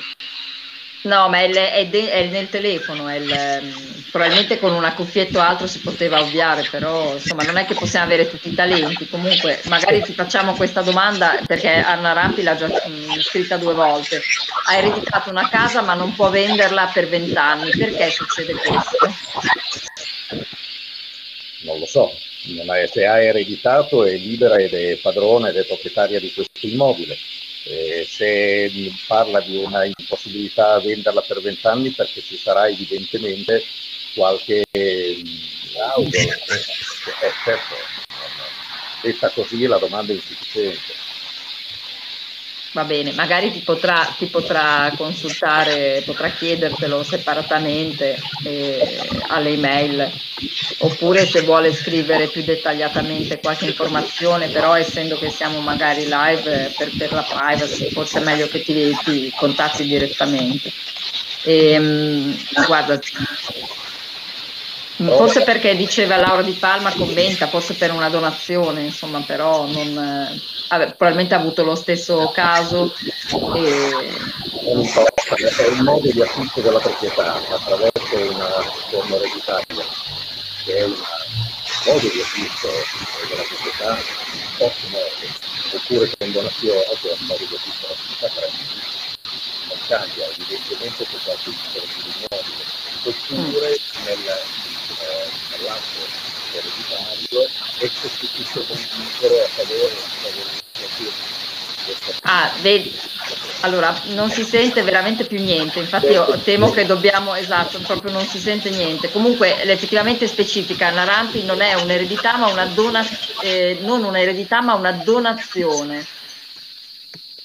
No, ma è, è, de- è nel telefono, è il, probabilmente con una cuffietta o altro si poteva ovviare, però insomma non è che possiamo avere tutti i talenti. Comunque, magari ti facciamo questa domanda perché Anna Rampi l'ha già mh, scritta due volte. Ha ereditato una casa ma non può venderla per vent'anni. Perché succede questo? Non lo so, se ha ereditato è libera ed è padrona ed è proprietaria di questo immobile. Eh, se parla di una impossibilità a venderla per vent'anni perché ci sarà evidentemente qualche laudo. Eh, eh, certo, detta così la domanda è insufficiente. Va bene, magari ti potrà, ti potrà consultare, potrà chiedertelo separatamente eh, alle email, oppure se vuole scrivere più dettagliatamente qualche informazione, però essendo che siamo magari live per, per la privacy, forse è meglio che ti, ti contatti direttamente. E, ehm, guarda, forse perché diceva Laura Di Palma commenta, forse per una donazione, insomma, però non vabbè, probabilmente ha avuto lo stesso caso. E... È un modo di acquisto della proprietà attraverso una forma ereditaria, che è un modo di acquisto della proprietà post morte, oppure con donazione, che è un modo di acquisto della proprietà. Non cambia evidentemente per qualche titolo sull'immobile, oppure nel, eh, ereditario e costituisce un vincolo a favore, a favore Ah, vedi, allora non si sente veramente più niente, infatti io temo che dobbiamo, esatto, proprio non si sente niente. Comunque l'effettivamente specifica, Naranti non è un'eredità ma una donazione, eh, non un'eredità ma una donazione.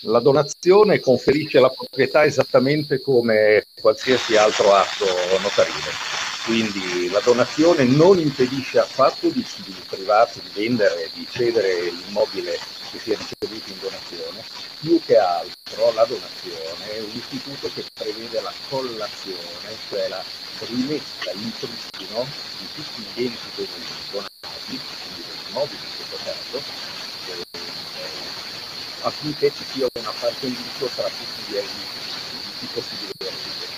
La donazione conferisce la proprietà esattamente come qualsiasi altro atto notarile. Quindi la donazione non impedisce affatto di, di privarsi, di vendere, di cedere l'immobile che sia ricevuto in donazione, più che altro la donazione è un istituto che prevede la collazione, cioè la rimessa in pristino di tutti i beni che vengono donati, quindi dell'immobile in questo caso, eh, affinché ci sia una parte in tra tutti gli enti possibili È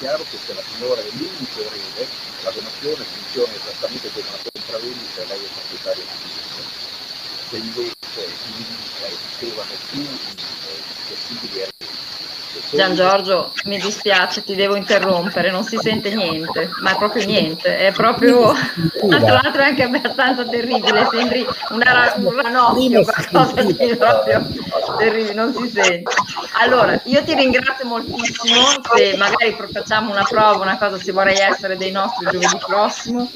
chiaro che se la signora è l'unico erede, la donazione funziona esattamente come una compravendita e lei è proprietaria di tutto. Se invece esistevano più possibili Gian Giorgio, mi dispiace, ti devo interrompere, non si sente niente, ma proprio niente, è proprio, tra l'altro è anche abbastanza terribile, sembri una, un ranocchio, qualcosa di proprio terribile, non si sente. Allora, io ti ringrazio moltissimo, se magari facciamo una prova, una cosa, se vorrei essere dei nostri giovedì prossimo.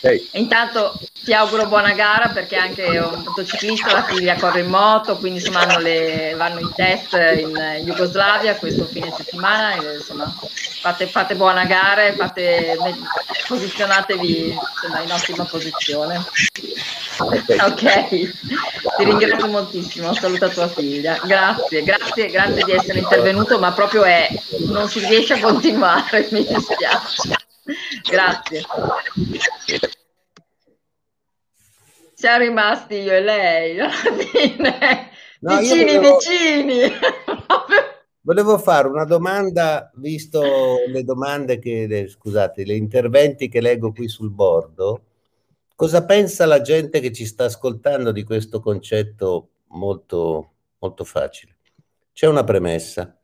Okay. Intanto ti auguro buona gara perché anche un motociclista, la figlia corre in moto, quindi insomma le, vanno in test in Jugoslavia questo fine settimana. E, insomma, fate, fate buona gara, fate, posizionatevi insomma, in ottima posizione. Ok, ti ringrazio moltissimo, saluta tua figlia. Grazie, grazie, grazie di essere intervenuto, ma proprio è, non si riesce a continuare, mi dispiace. Grazie. Siamo rimasti io e lei alla fine. No, vicini, volevo, vicini. volevo fare una domanda, visto le domande che, scusate, gli interventi che leggo qui sul bordo. Cosa pensa la gente che ci sta ascoltando di questo concetto molto, molto facile? C'è una premessa.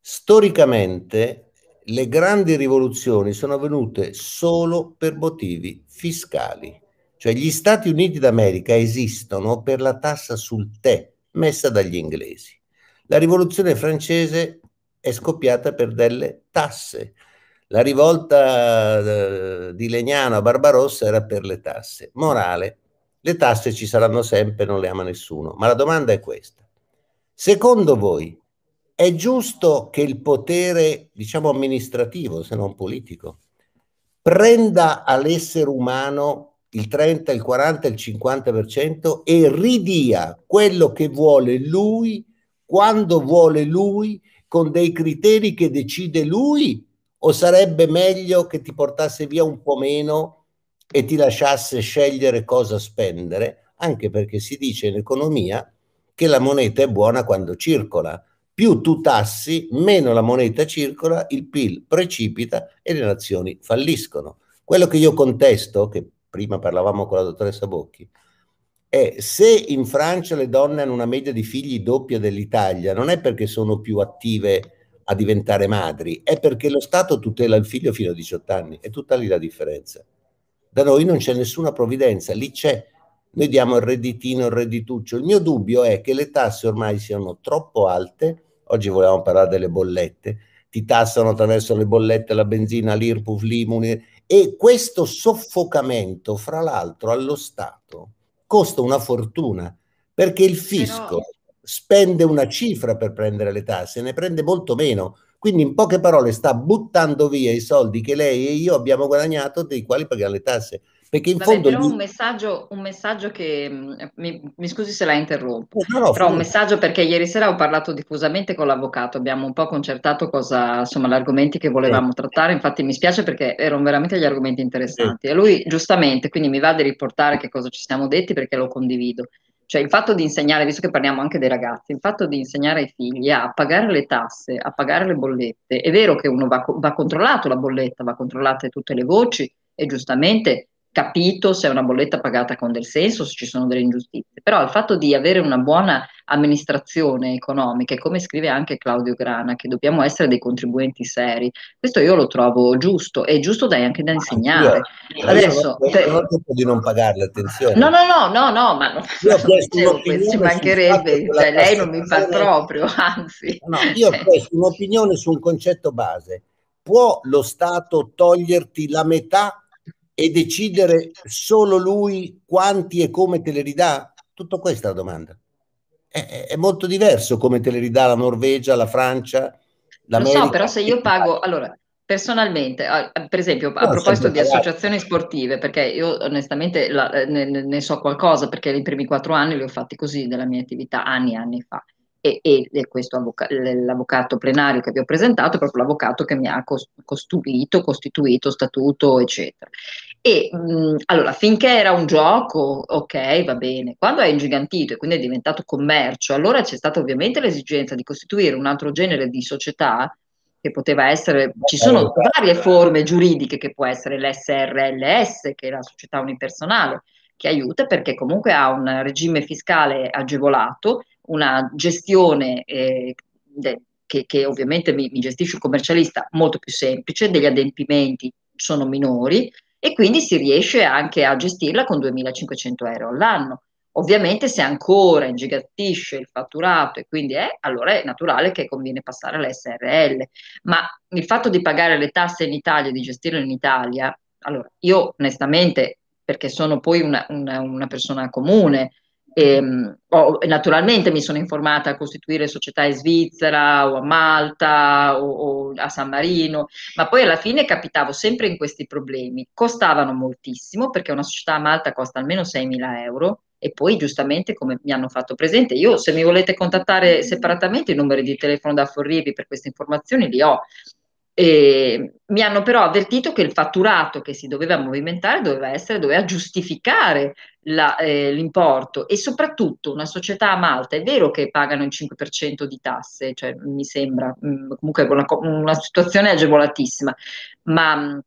Storicamente le grandi rivoluzioni sono avvenute solo per motivi fiscali. Cioè gli Stati Uniti d'America esistono per la tassa sul tè messa dagli inglesi. La rivoluzione francese è scoppiata per delle tasse. La rivolta eh, di Legnano a Barbarossa era per le tasse. Morale, le tasse ci saranno sempre, non le ama nessuno. Ma la domanda è questa. Secondo voi è giusto che il potere, diciamo amministrativo, se non politico, prenda all'essere umano il 30, il 40, il 50% e ridia quello che vuole lui, quando vuole lui, con dei criteri che decide lui o sarebbe meglio che ti portasse via un po' meno e ti lasciasse scegliere cosa spendere, anche perché si dice in economia che la moneta è buona quando circola. Più tu tassi, meno la moneta circola, il PIL precipita e le nazioni falliscono. Quello che io contesto, che prima parlavamo con la dottoressa Bocchi, è se in Francia le donne hanno una media di figli doppia dell'Italia, non è perché sono più attive a diventare madri, è perché lo Stato tutela il figlio fino a 18 anni, è tutta lì la differenza. Da noi non c'è nessuna provvidenza, lì c'è. Noi diamo il redditino, il reddituccio. Il mio dubbio è che le tasse ormai siano troppo alte. Oggi volevamo parlare delle bollette. Ti tassano attraverso le bollette la benzina, l'IRPUF, l'IMUNI. E questo soffocamento, fra l'altro, allo Stato costa una fortuna perché il fisco Però spende una cifra per prendere le tasse, ne prende molto meno. Quindi in poche parole sta buttando via i soldi che lei e io abbiamo guadagnato dei quali paghiamo le tasse. Perché in Vabbè, fondo... Però gli... un, messaggio, un messaggio che, mm, mi, mi, scusi se la interrompo, no, no, però un messaggio perché ieri sera ho parlato diffusamente con l'avvocato, abbiamo un po' concertato cosa, insomma, gli argomenti che volevamo sì. trattare, infatti mi spiace perché erano veramente gli argomenti interessanti sì. e lui giustamente, quindi mi va di riportare che cosa ci siamo detti perché lo condivido. Cioè il fatto di insegnare, visto che parliamo anche dei ragazzi, il fatto di insegnare ai figli a pagare le tasse, a pagare le bollette, è vero che uno va, va controllato la bolletta, va controllate tutte le voci e giustamente capito se è una bolletta pagata con del senso, se ci sono delle ingiustizie, però il fatto di avere una buona amministrazione economica, e come scrive anche Claudio Grana, che dobbiamo essere dei contribuenti seri, questo io lo trovo giusto, è giusto da, anche da insegnare. Io, Adesso, io non, ho detto di non pagarle, attenzione. No, no, no, no, no ma non, non dicevo, ci mancherebbe, cioè, lei non mi fa proprio, anzi. No, io ho chiesto un'opinione su un concetto base. Può lo Stato toglierti la metà e decidere solo lui quanti e come te le ridà? Tutto questa è la domanda. È, è molto diverso come te le ridà la Norvegia, la Francia, l'America. Lo so, però se io pago, allora, personalmente, per esempio, a proposito di associazioni sportive, perché io onestamente la, ne, ne, so qualcosa, perché i primi quattro anni li ho fatti così della mia attività, anni e anni fa e, e questo avvoca- l'avvocato plenario che vi ho presentato è proprio l'avvocato che mi ha costruito, costituito statuto, eccetera. E mh, allora, finché era un gioco, ok, va bene. Quando è ingigantito e quindi è diventato commercio, allora c'è stata ovviamente l'esigenza di costituire un altro genere di società che poteva essere, ci sono varie forme giuridiche che può essere l'SRLS, che è la società unipersonale, che aiuta perché comunque ha un regime fiscale agevolato una gestione eh, de, che, che, ovviamente mi, mi gestisce il commercialista molto più semplice, degli adempimenti sono minori e quindi si riesce anche a gestirla con 2.500 euro all'anno. Ovviamente se ancora ingigantisce il fatturato e quindi è, allora è naturale che conviene passare all'SRL, ma il fatto di pagare le tasse in Italia e di gestirlo in Italia, allora io onestamente, perché sono poi una, una, una persona comune, e, ehm, oh, naturalmente mi sono informata a costituire società in Svizzera o a Malta o, o, a San Marino, ma poi alla fine capitavo sempre in questi problemi. Costavano moltissimo perché una società a Malta costa almeno 6.000 euro e poi giustamente come mi hanno fatto presente, io se mi volete contattare separatamente i numeri di telefono da Forrivi per queste informazioni li ho, e mi hanno però avvertito che il fatturato che si doveva movimentare doveva essere, doveva giustificare la, eh, l'importo e soprattutto una società a Malta, è vero che pagano il 5% di tasse, cioè mi sembra mh, mm, comunque una, una situazione agevolatissima, ma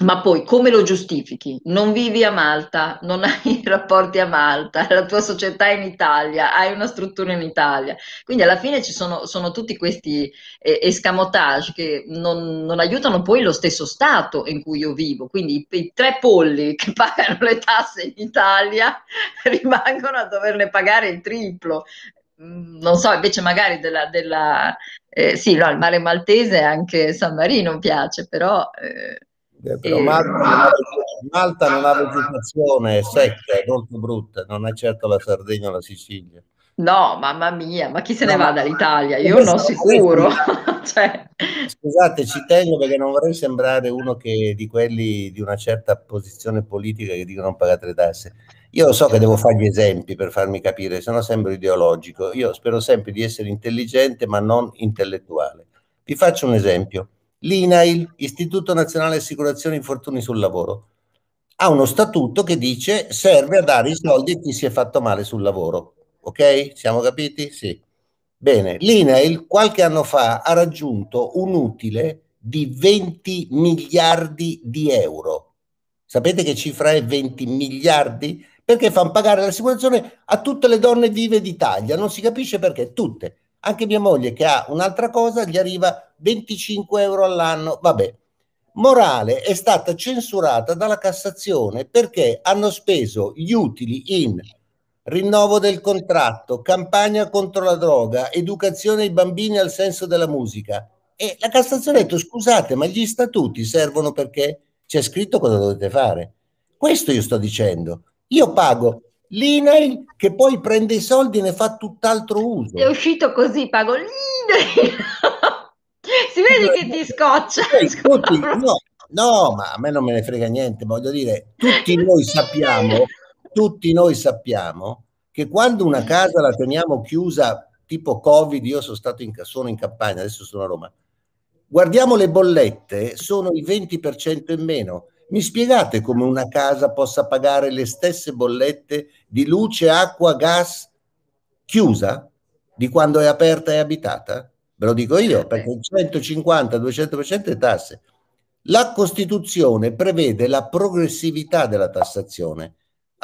ma poi come lo giustifichi? Non vivi a Malta, non hai rapporti a Malta, la tua società è in Italia, hai una struttura in Italia. Quindi alla fine ci sono, sono tutti questi eh, escamotage che non, non, aiutano poi lo stesso Stato in cui io vivo. Quindi i, i, tre polli che pagano le tasse in Italia rimangono a doverne pagare il triplo. Mm, non so, invece magari della, della Eh, sì, no, il mare maltese anche San Marino piace, però... Eh, però Malta, Malta, non ha vegetazione, è secca, è molto brutta, non è certo la Sardegna o la Sicilia. No, mamma mia, ma chi se no, ne va dall'Italia? Io non sicuro. cioè... Scusate, ci tengo perché non vorrei sembrare uno che, di quelli di una certa posizione politica che dicono non pagate le tasse. Io so che devo fare gli esempi per farmi capire, se no sembro ideologico. Io spero sempre di essere intelligente ma non intellettuale. Vi faccio un esempio. L'INAIL, Istituto Nazionale Assicurazione Infortuni sul Lavoro, ha uno statuto che dice serve a dare i soldi a chi si è fatto male sul lavoro Ok? Siamo capiti? Sì. Bene, l'INAIL qualche anno fa ha raggiunto un utile di 20 miliardi di euro. Sapete che cifra è 20 miliardi? Perché fanno pagare l'assicurazione a tutte le donne vive d'Italia, non si capisce perché, tutte. Anche mia moglie che ha un'altra cosa gli arriva 25 euro all'anno, vabbè. Morale è stata censurata dalla Cassazione perché hanno speso gli utili in rinnovo del contratto, campagna contro la droga, educazione ai bambini al senso della musica. E la Cassazione ha detto scusate, ma gli statuti servono perché c'è scritto cosa dovete fare. Questo io sto dicendo. Io pago l'INAIL che poi prende i soldi e ne fa tutt'altro uso. È uscito così, pago l'INAIL. Si vede che ti scoccia. Tutti, no, no, ma a me non me ne frega niente, voglio dire, tutti noi sappiamo tutti noi sappiamo che quando una casa la teniamo chiusa, tipo Covid, io sono stato in, sono in campagna, adesso sono a Roma, guardiamo le bollette, sono il 20% in meno. Mi spiegate come una casa possa pagare le stesse bollette di luce, acqua, gas chiusa di quando è aperta e abitata? Ve lo dico io, perché il 150-200% è tasse. La Costituzione prevede la progressività della tassazione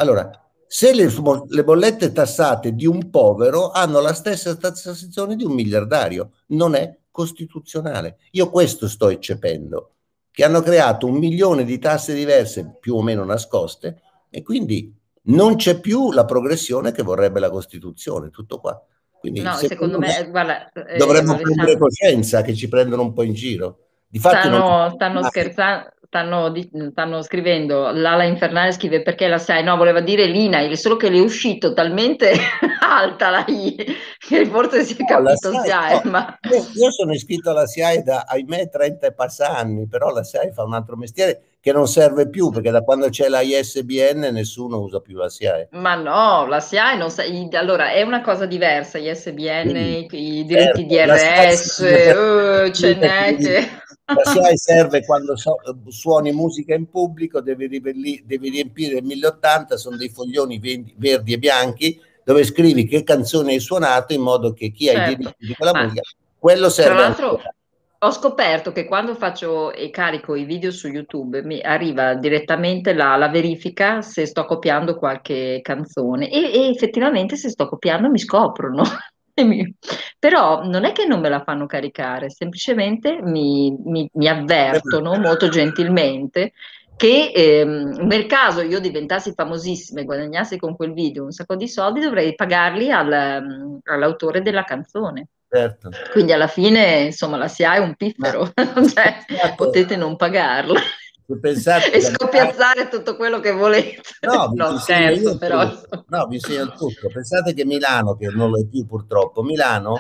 allora, se le, le, bollette tassate di un povero hanno la stessa tassazione di un miliardario, non è costituzionale. Io questo sto eccependo, che hanno creato un milione di tasse diverse più o meno nascoste e quindi non c'è più la progressione che vorrebbe la Costituzione, tutto qua. Quindi, no, secondo, secondo me, me guarda, eh, dovremmo prendere coscienza che ci prendono un po' in giro. Difatti stanno, non... stanno scherzando stanno, stanno, scrivendo, l'ala infernale scrive perché la SIAE, no, voleva dire l'INAIL, solo che le è uscito talmente alta la I che forse si è no, capito SIAE. SIAE no. ma... Io sono iscritto alla SIAE da, ahimè, 30 e passa anni, però la SIAE fa un altro mestiere che non serve più perché da quando c'è la ISBN nessuno usa più la SIAE. Ma no, la SIAE non sa, allora è una cosa diversa, ISBN, sì. i diritti certo, DRS, uh, ce n'è che... La SIAE serve quando so, suoni musica in pubblico, devi, devi riempire il 1080, sono dei foglioni verdi e bianchi dove scrivi che canzone hai suonato in modo che chi certo. ha i certo. diritti di quella musica, quello serve. Tra l'altro, ho scoperto che quando faccio e carico i video su YouTube mi arriva direttamente la, la verifica se sto copiando qualche canzone e, e, effettivamente se sto copiando mi scoprono. Però non è che non me la fanno caricare, semplicemente mi, mi, mi avvertono molto gentilmente che ehm, nel caso io diventassi famosissima e guadagnassi con quel video un sacco di soldi dovrei pagarli al, all'autore della canzone. Certo. Quindi alla fine, insomma, la SIA è un piffero, cioè, potete non pagarla e scopiazzare tutto quello che volete. No, no certo, però. No, vi insegno il tutto. Pensate che Milano, che non lo è più purtroppo, Milano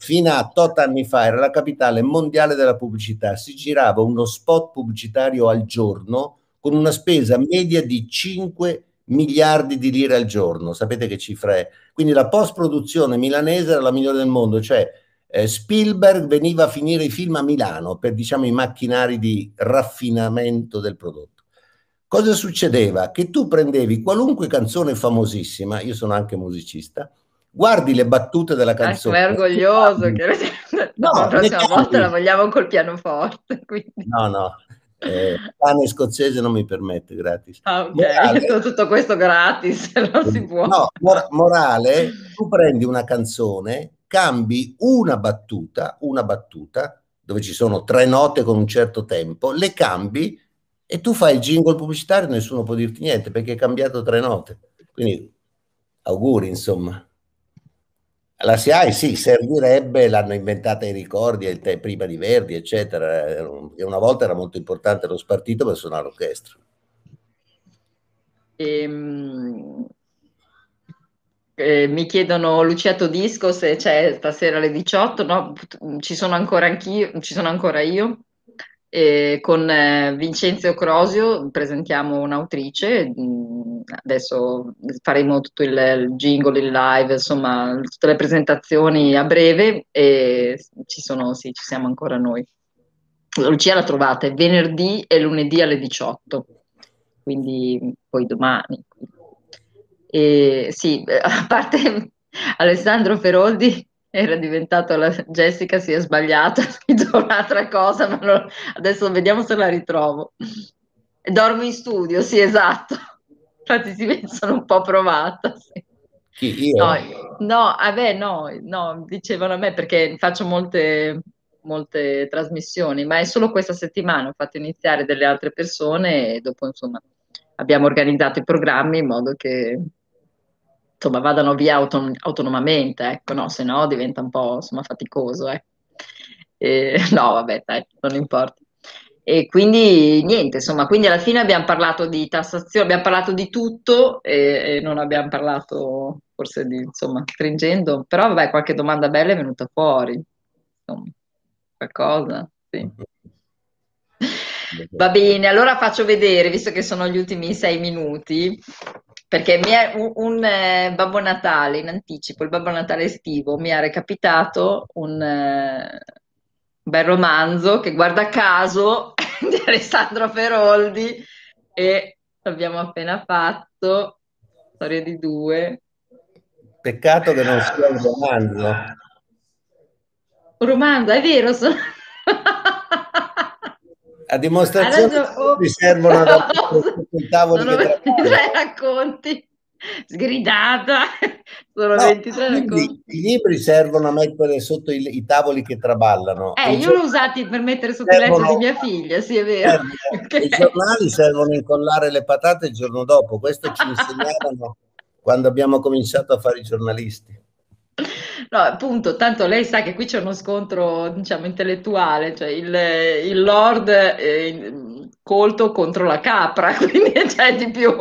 fino a tot anni fa era la capitale mondiale della pubblicità, si girava uno spot pubblicitario al giorno con una spesa media di 5 miliardi di lire al giorno, sapete che cifra è? Quindi la post-produzione milanese era la migliore del mondo, cioè eh, Spielberg veniva a finire i film a Milano per diciamo i macchinari di raffinamento del prodotto. Cosa succedeva? Che tu prendevi qualunque canzone famosissima, io sono anche musicista, guardi le battute della canzone. Ah, è orgoglioso. Che... No, la prossima volta la vogliamo col pianoforte. Quindi. No, no, eh, pane scozzese non mi permette gratis. Ah, ok, morale, tutto questo gratis, non si può. No, mor- morale, tu prendi una canzone, cambi una battuta, una battuta, dove ci sono tre note con un certo tempo, le cambi e tu fai il jingle pubblicitario e nessuno può dirti niente perché hai cambiato tre note. Quindi auguri, insomma. La SIAE sì, servirebbe, l'hanno inventata i ricordi prima di Verdi, eccetera. E una volta era molto importante lo spartito per suonare l'orchestra. Ehm, eh, mi chiedono Luciato Disco se c'è stasera alle 18, no, ci sono ancora anch'io, ci sono ancora io. E con eh, Vincenzo Crosio presentiamo un'autrice, mm, adesso faremo tutto il, il, jingle, il live, insomma, tutte le presentazioni a breve e ci sono, sì, ci siamo ancora noi. Lucia la trovate venerdì e lunedì alle 18, quindi poi domani. E, sì, a parte Alessandro Feroldi era diventato la Jessica si è sbagliata, ha scritto un'altra cosa, ma non, adesso vediamo se la ritrovo. Dormo in studio, sì, esatto. Infatti sì, sono un po' provata. Sì. Chi, no, no, vabbè, no, no, dicevano a me perché faccio molte, molte trasmissioni, ma è solo questa settimana, ho fatto iniziare delle altre persone e dopo insomma abbiamo organizzato i programmi in modo che insomma, vadano via auton- autonomamente, ecco, no, se no diventa un po' insomma, faticoso. Eh. E, no, vabbè, dai, non importa. E quindi niente, insomma, quindi alla fine abbiamo parlato di tassazione, abbiamo parlato di tutto e, e non abbiamo parlato forse di, insomma, stringendo, però vabbè, qualche domanda bella è venuta fuori, insomma, qualcosa, sì. Va bene, allora faccio vedere, visto che sono gli ultimi sei minuti, perché mi è un, un eh, Babbo Natale in anticipo, il Babbo Natale estivo, mi ha recapitato un eh, bel romanzo che guarda caso di Alessandro Feroldi e l'abbiamo appena fatto, storia di due. Peccato che non sia un romanzo. Un romanzo, è vero, sono... a dimostrazione oh, mi servono i tavoli sono 23 racconti. Sgridata. Sono no, 23 racconti. i libri servono a mettere sotto i, i tavoli che traballano. Eh, io li ho usati per mettere sotto il letto di mia figlia sì è vero. Okay. i giornali servono a incollare le patate il giorno dopo. Questo ci insegnavano quando abbiamo cominciato a fare i giornalisti No, appunto, tanto lei sa che qui c'è uno scontro, diciamo, intellettuale, cioè il, il Lord eh, colto contro la capra, quindi cioè, di più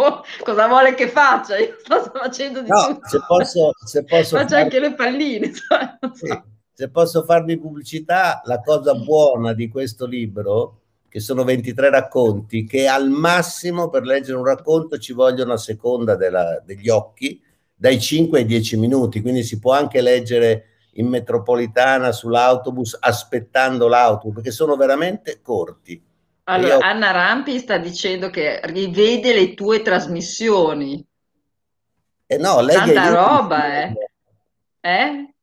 cosa vuole che faccia? Io sto facendo di no, tutto. Se posso, se posso Faccio far... anche le palline. Cioè, sì. Se posso farvi pubblicità, la cosa buona di questo libro, che sono 23 racconti, che al massimo per leggere un racconto ci vogliono a seconda della, degli occhi, dai 5 ai 10 minuti, quindi si può anche leggere in metropolitana sull'autobus aspettando l'autobus, perché sono veramente corti. Allora, Io... Anna Rampi sta dicendo che rivede le tue trasmissioni. Eh no, lei Tanta roba, eh. eh?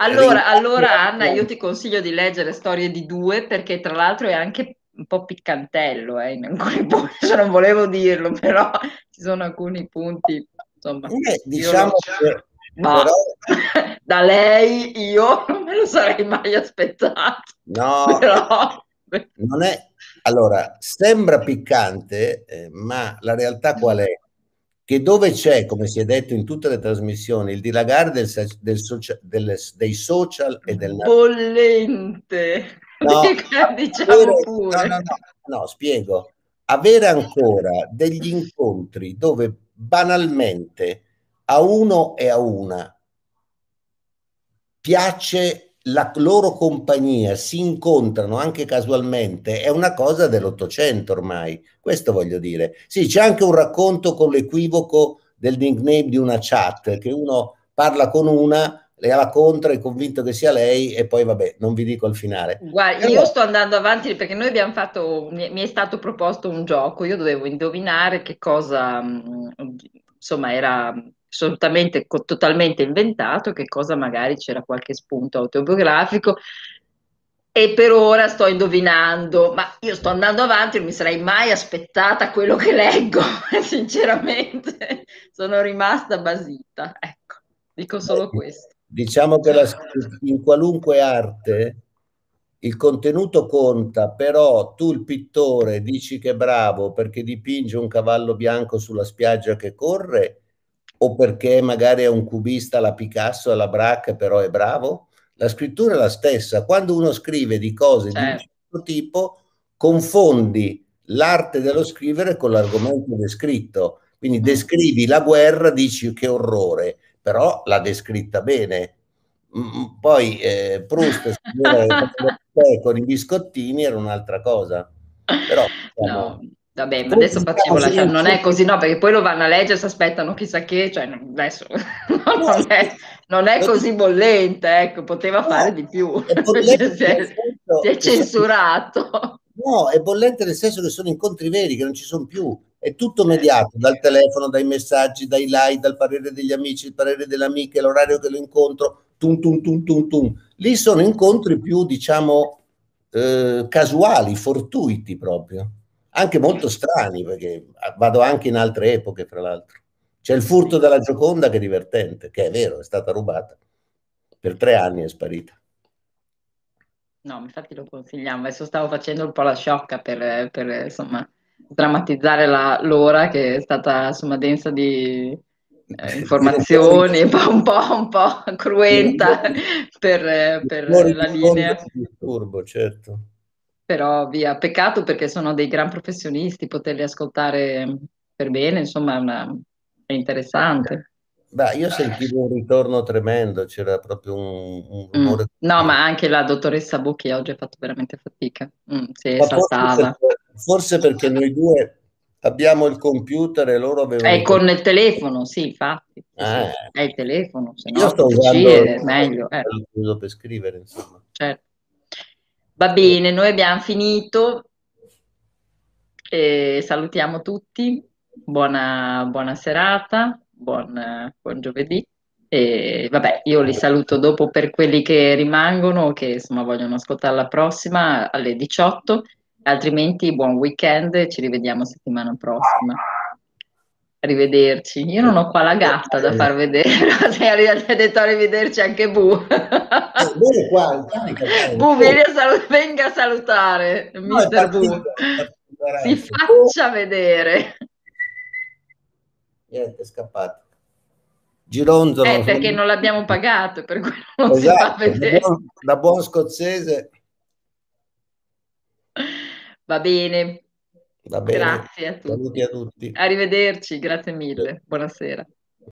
Allora, allora, Anna, io ti consiglio di leggere Storie di due perché tra l'altro è anche un po' piccantello eh, in alcuni punti, cioè non volevo dirlo, però ci sono alcuni punti Insomma, eh, diciamo che ma però... da lei io non me lo sarei mai aspettato. No, però... non è... Allora, sembra piccante, eh, ma la realtà qual è? Che dove c'è, come si è detto in tutte le trasmissioni, il dilagare del, del socia, del, dei social e del... Bollente! No, diciamo avere, pure. No, no, no, no, spiego. Avere ancora degli incontri dove banalmente a uno e a una piace la loro compagnia, si incontrano anche casualmente, è una cosa dell'Ottocento ormai, questo voglio dire. Sì, c'è anche un racconto con l'equivoco del nickname di una chat, che uno parla con una, le la contra, è convinto che sia lei e poi vabbè, non vi dico il finale. Guarda, Però... io sto andando avanti perché noi abbiamo fatto, mi è stato proposto un gioco, io dovevo indovinare che cosa, mm, insomma, era assolutamente, totalmente inventato, che cosa magari c'era qualche spunto autobiografico e per ora sto indovinando, ma io sto andando avanti, non mi sarei mai aspettata quello che leggo, sinceramente sono rimasta basita, ecco, dico solo questo. Diciamo che la, in qualunque arte il contenuto conta, però tu il pittore dici che è bravo perché dipinge un cavallo bianco sulla spiaggia che corre o perché magari è un cubista alla Picasso, alla Braque, però è bravo? La scrittura è la stessa. Quando uno scrive di cose certo. di un certo. certo tipo, confondi l'arte dello scrivere con l'argomento descritto. Quindi descrivi la guerra, dici che orrore, però l'ha descritta bene. Mm, poi eh, Proust con i biscottini era un'altra cosa. Però, diciamo, no. Vabbè, ma adesso facevo la non è così, no, perché poi lo vanno a leggere, si aspettano chissà che, cioè adesso non, è, non è così bollente, ecco, poteva fare di più, si è, si è censurato. No, è bollente nel senso che sono incontri veri, che non ci sono più, è tutto mediato dal telefono, dai messaggi, dai like, dal parere degli amici, il parere delle amiche, l'orario che lo incontro, tum tum tum tum tum. Lì sono incontri più, diciamo, eh, casuali, fortuiti proprio anche molto strani, perché vado anche in altre epoche, tra l'altro. C'è il furto della Gioconda che è divertente, che è vero, è stata rubata. Per tre anni è sparita. No, infatti lo consigliamo. Adesso stavo facendo un po' la sciocca per, per insomma, drammatizzare la, l'ora che è stata insomma densa di eh, informazioni, un po', un po', un po cruenta per, per la linea. Disturbo, certo però via, peccato perché sono dei gran professionisti, poterli ascoltare per bene, insomma, è, una, è interessante. Beh, io sentivo un ritorno tremendo, c'era proprio un, un mm. rumore. Mm. No, ma anche la dottoressa Bucchi oggi ha fatto veramente fatica, mm, si è saltata. Forse, forse perché noi due abbiamo il computer e loro avevano... È con il telefono, sì, infatti. Eh. È il telefono, se no io sto usando è meglio. Eh. Uso per scrivere, insomma. Certo. Va bene, noi abbiamo finito. E salutiamo tutti. Buona, buona serata, buon, buon, giovedì. E vabbè, io li saluto dopo per quelli che rimangono, che insomma vogliono ascoltare la prossima alle 18. Altrimenti buon weekend, ci rivediamo settimana prossima. Arrivederci. Io non ho qua la gatta da far vedere, ha detto arrivederci anche Bu. Eh, qua, Bu, vieni a salut- venga a salutare, no, mister Bu. Si faccia vedere. Niente, è scappato. Gironzolo. Eh, perché non l'abbiamo pagato, per quello non esatto, si fa vedere. Da buon scozzese. Va bene. Va bene. Grazie a tutti. Saluti a tutti. Arrivederci, grazie mille. Buonasera.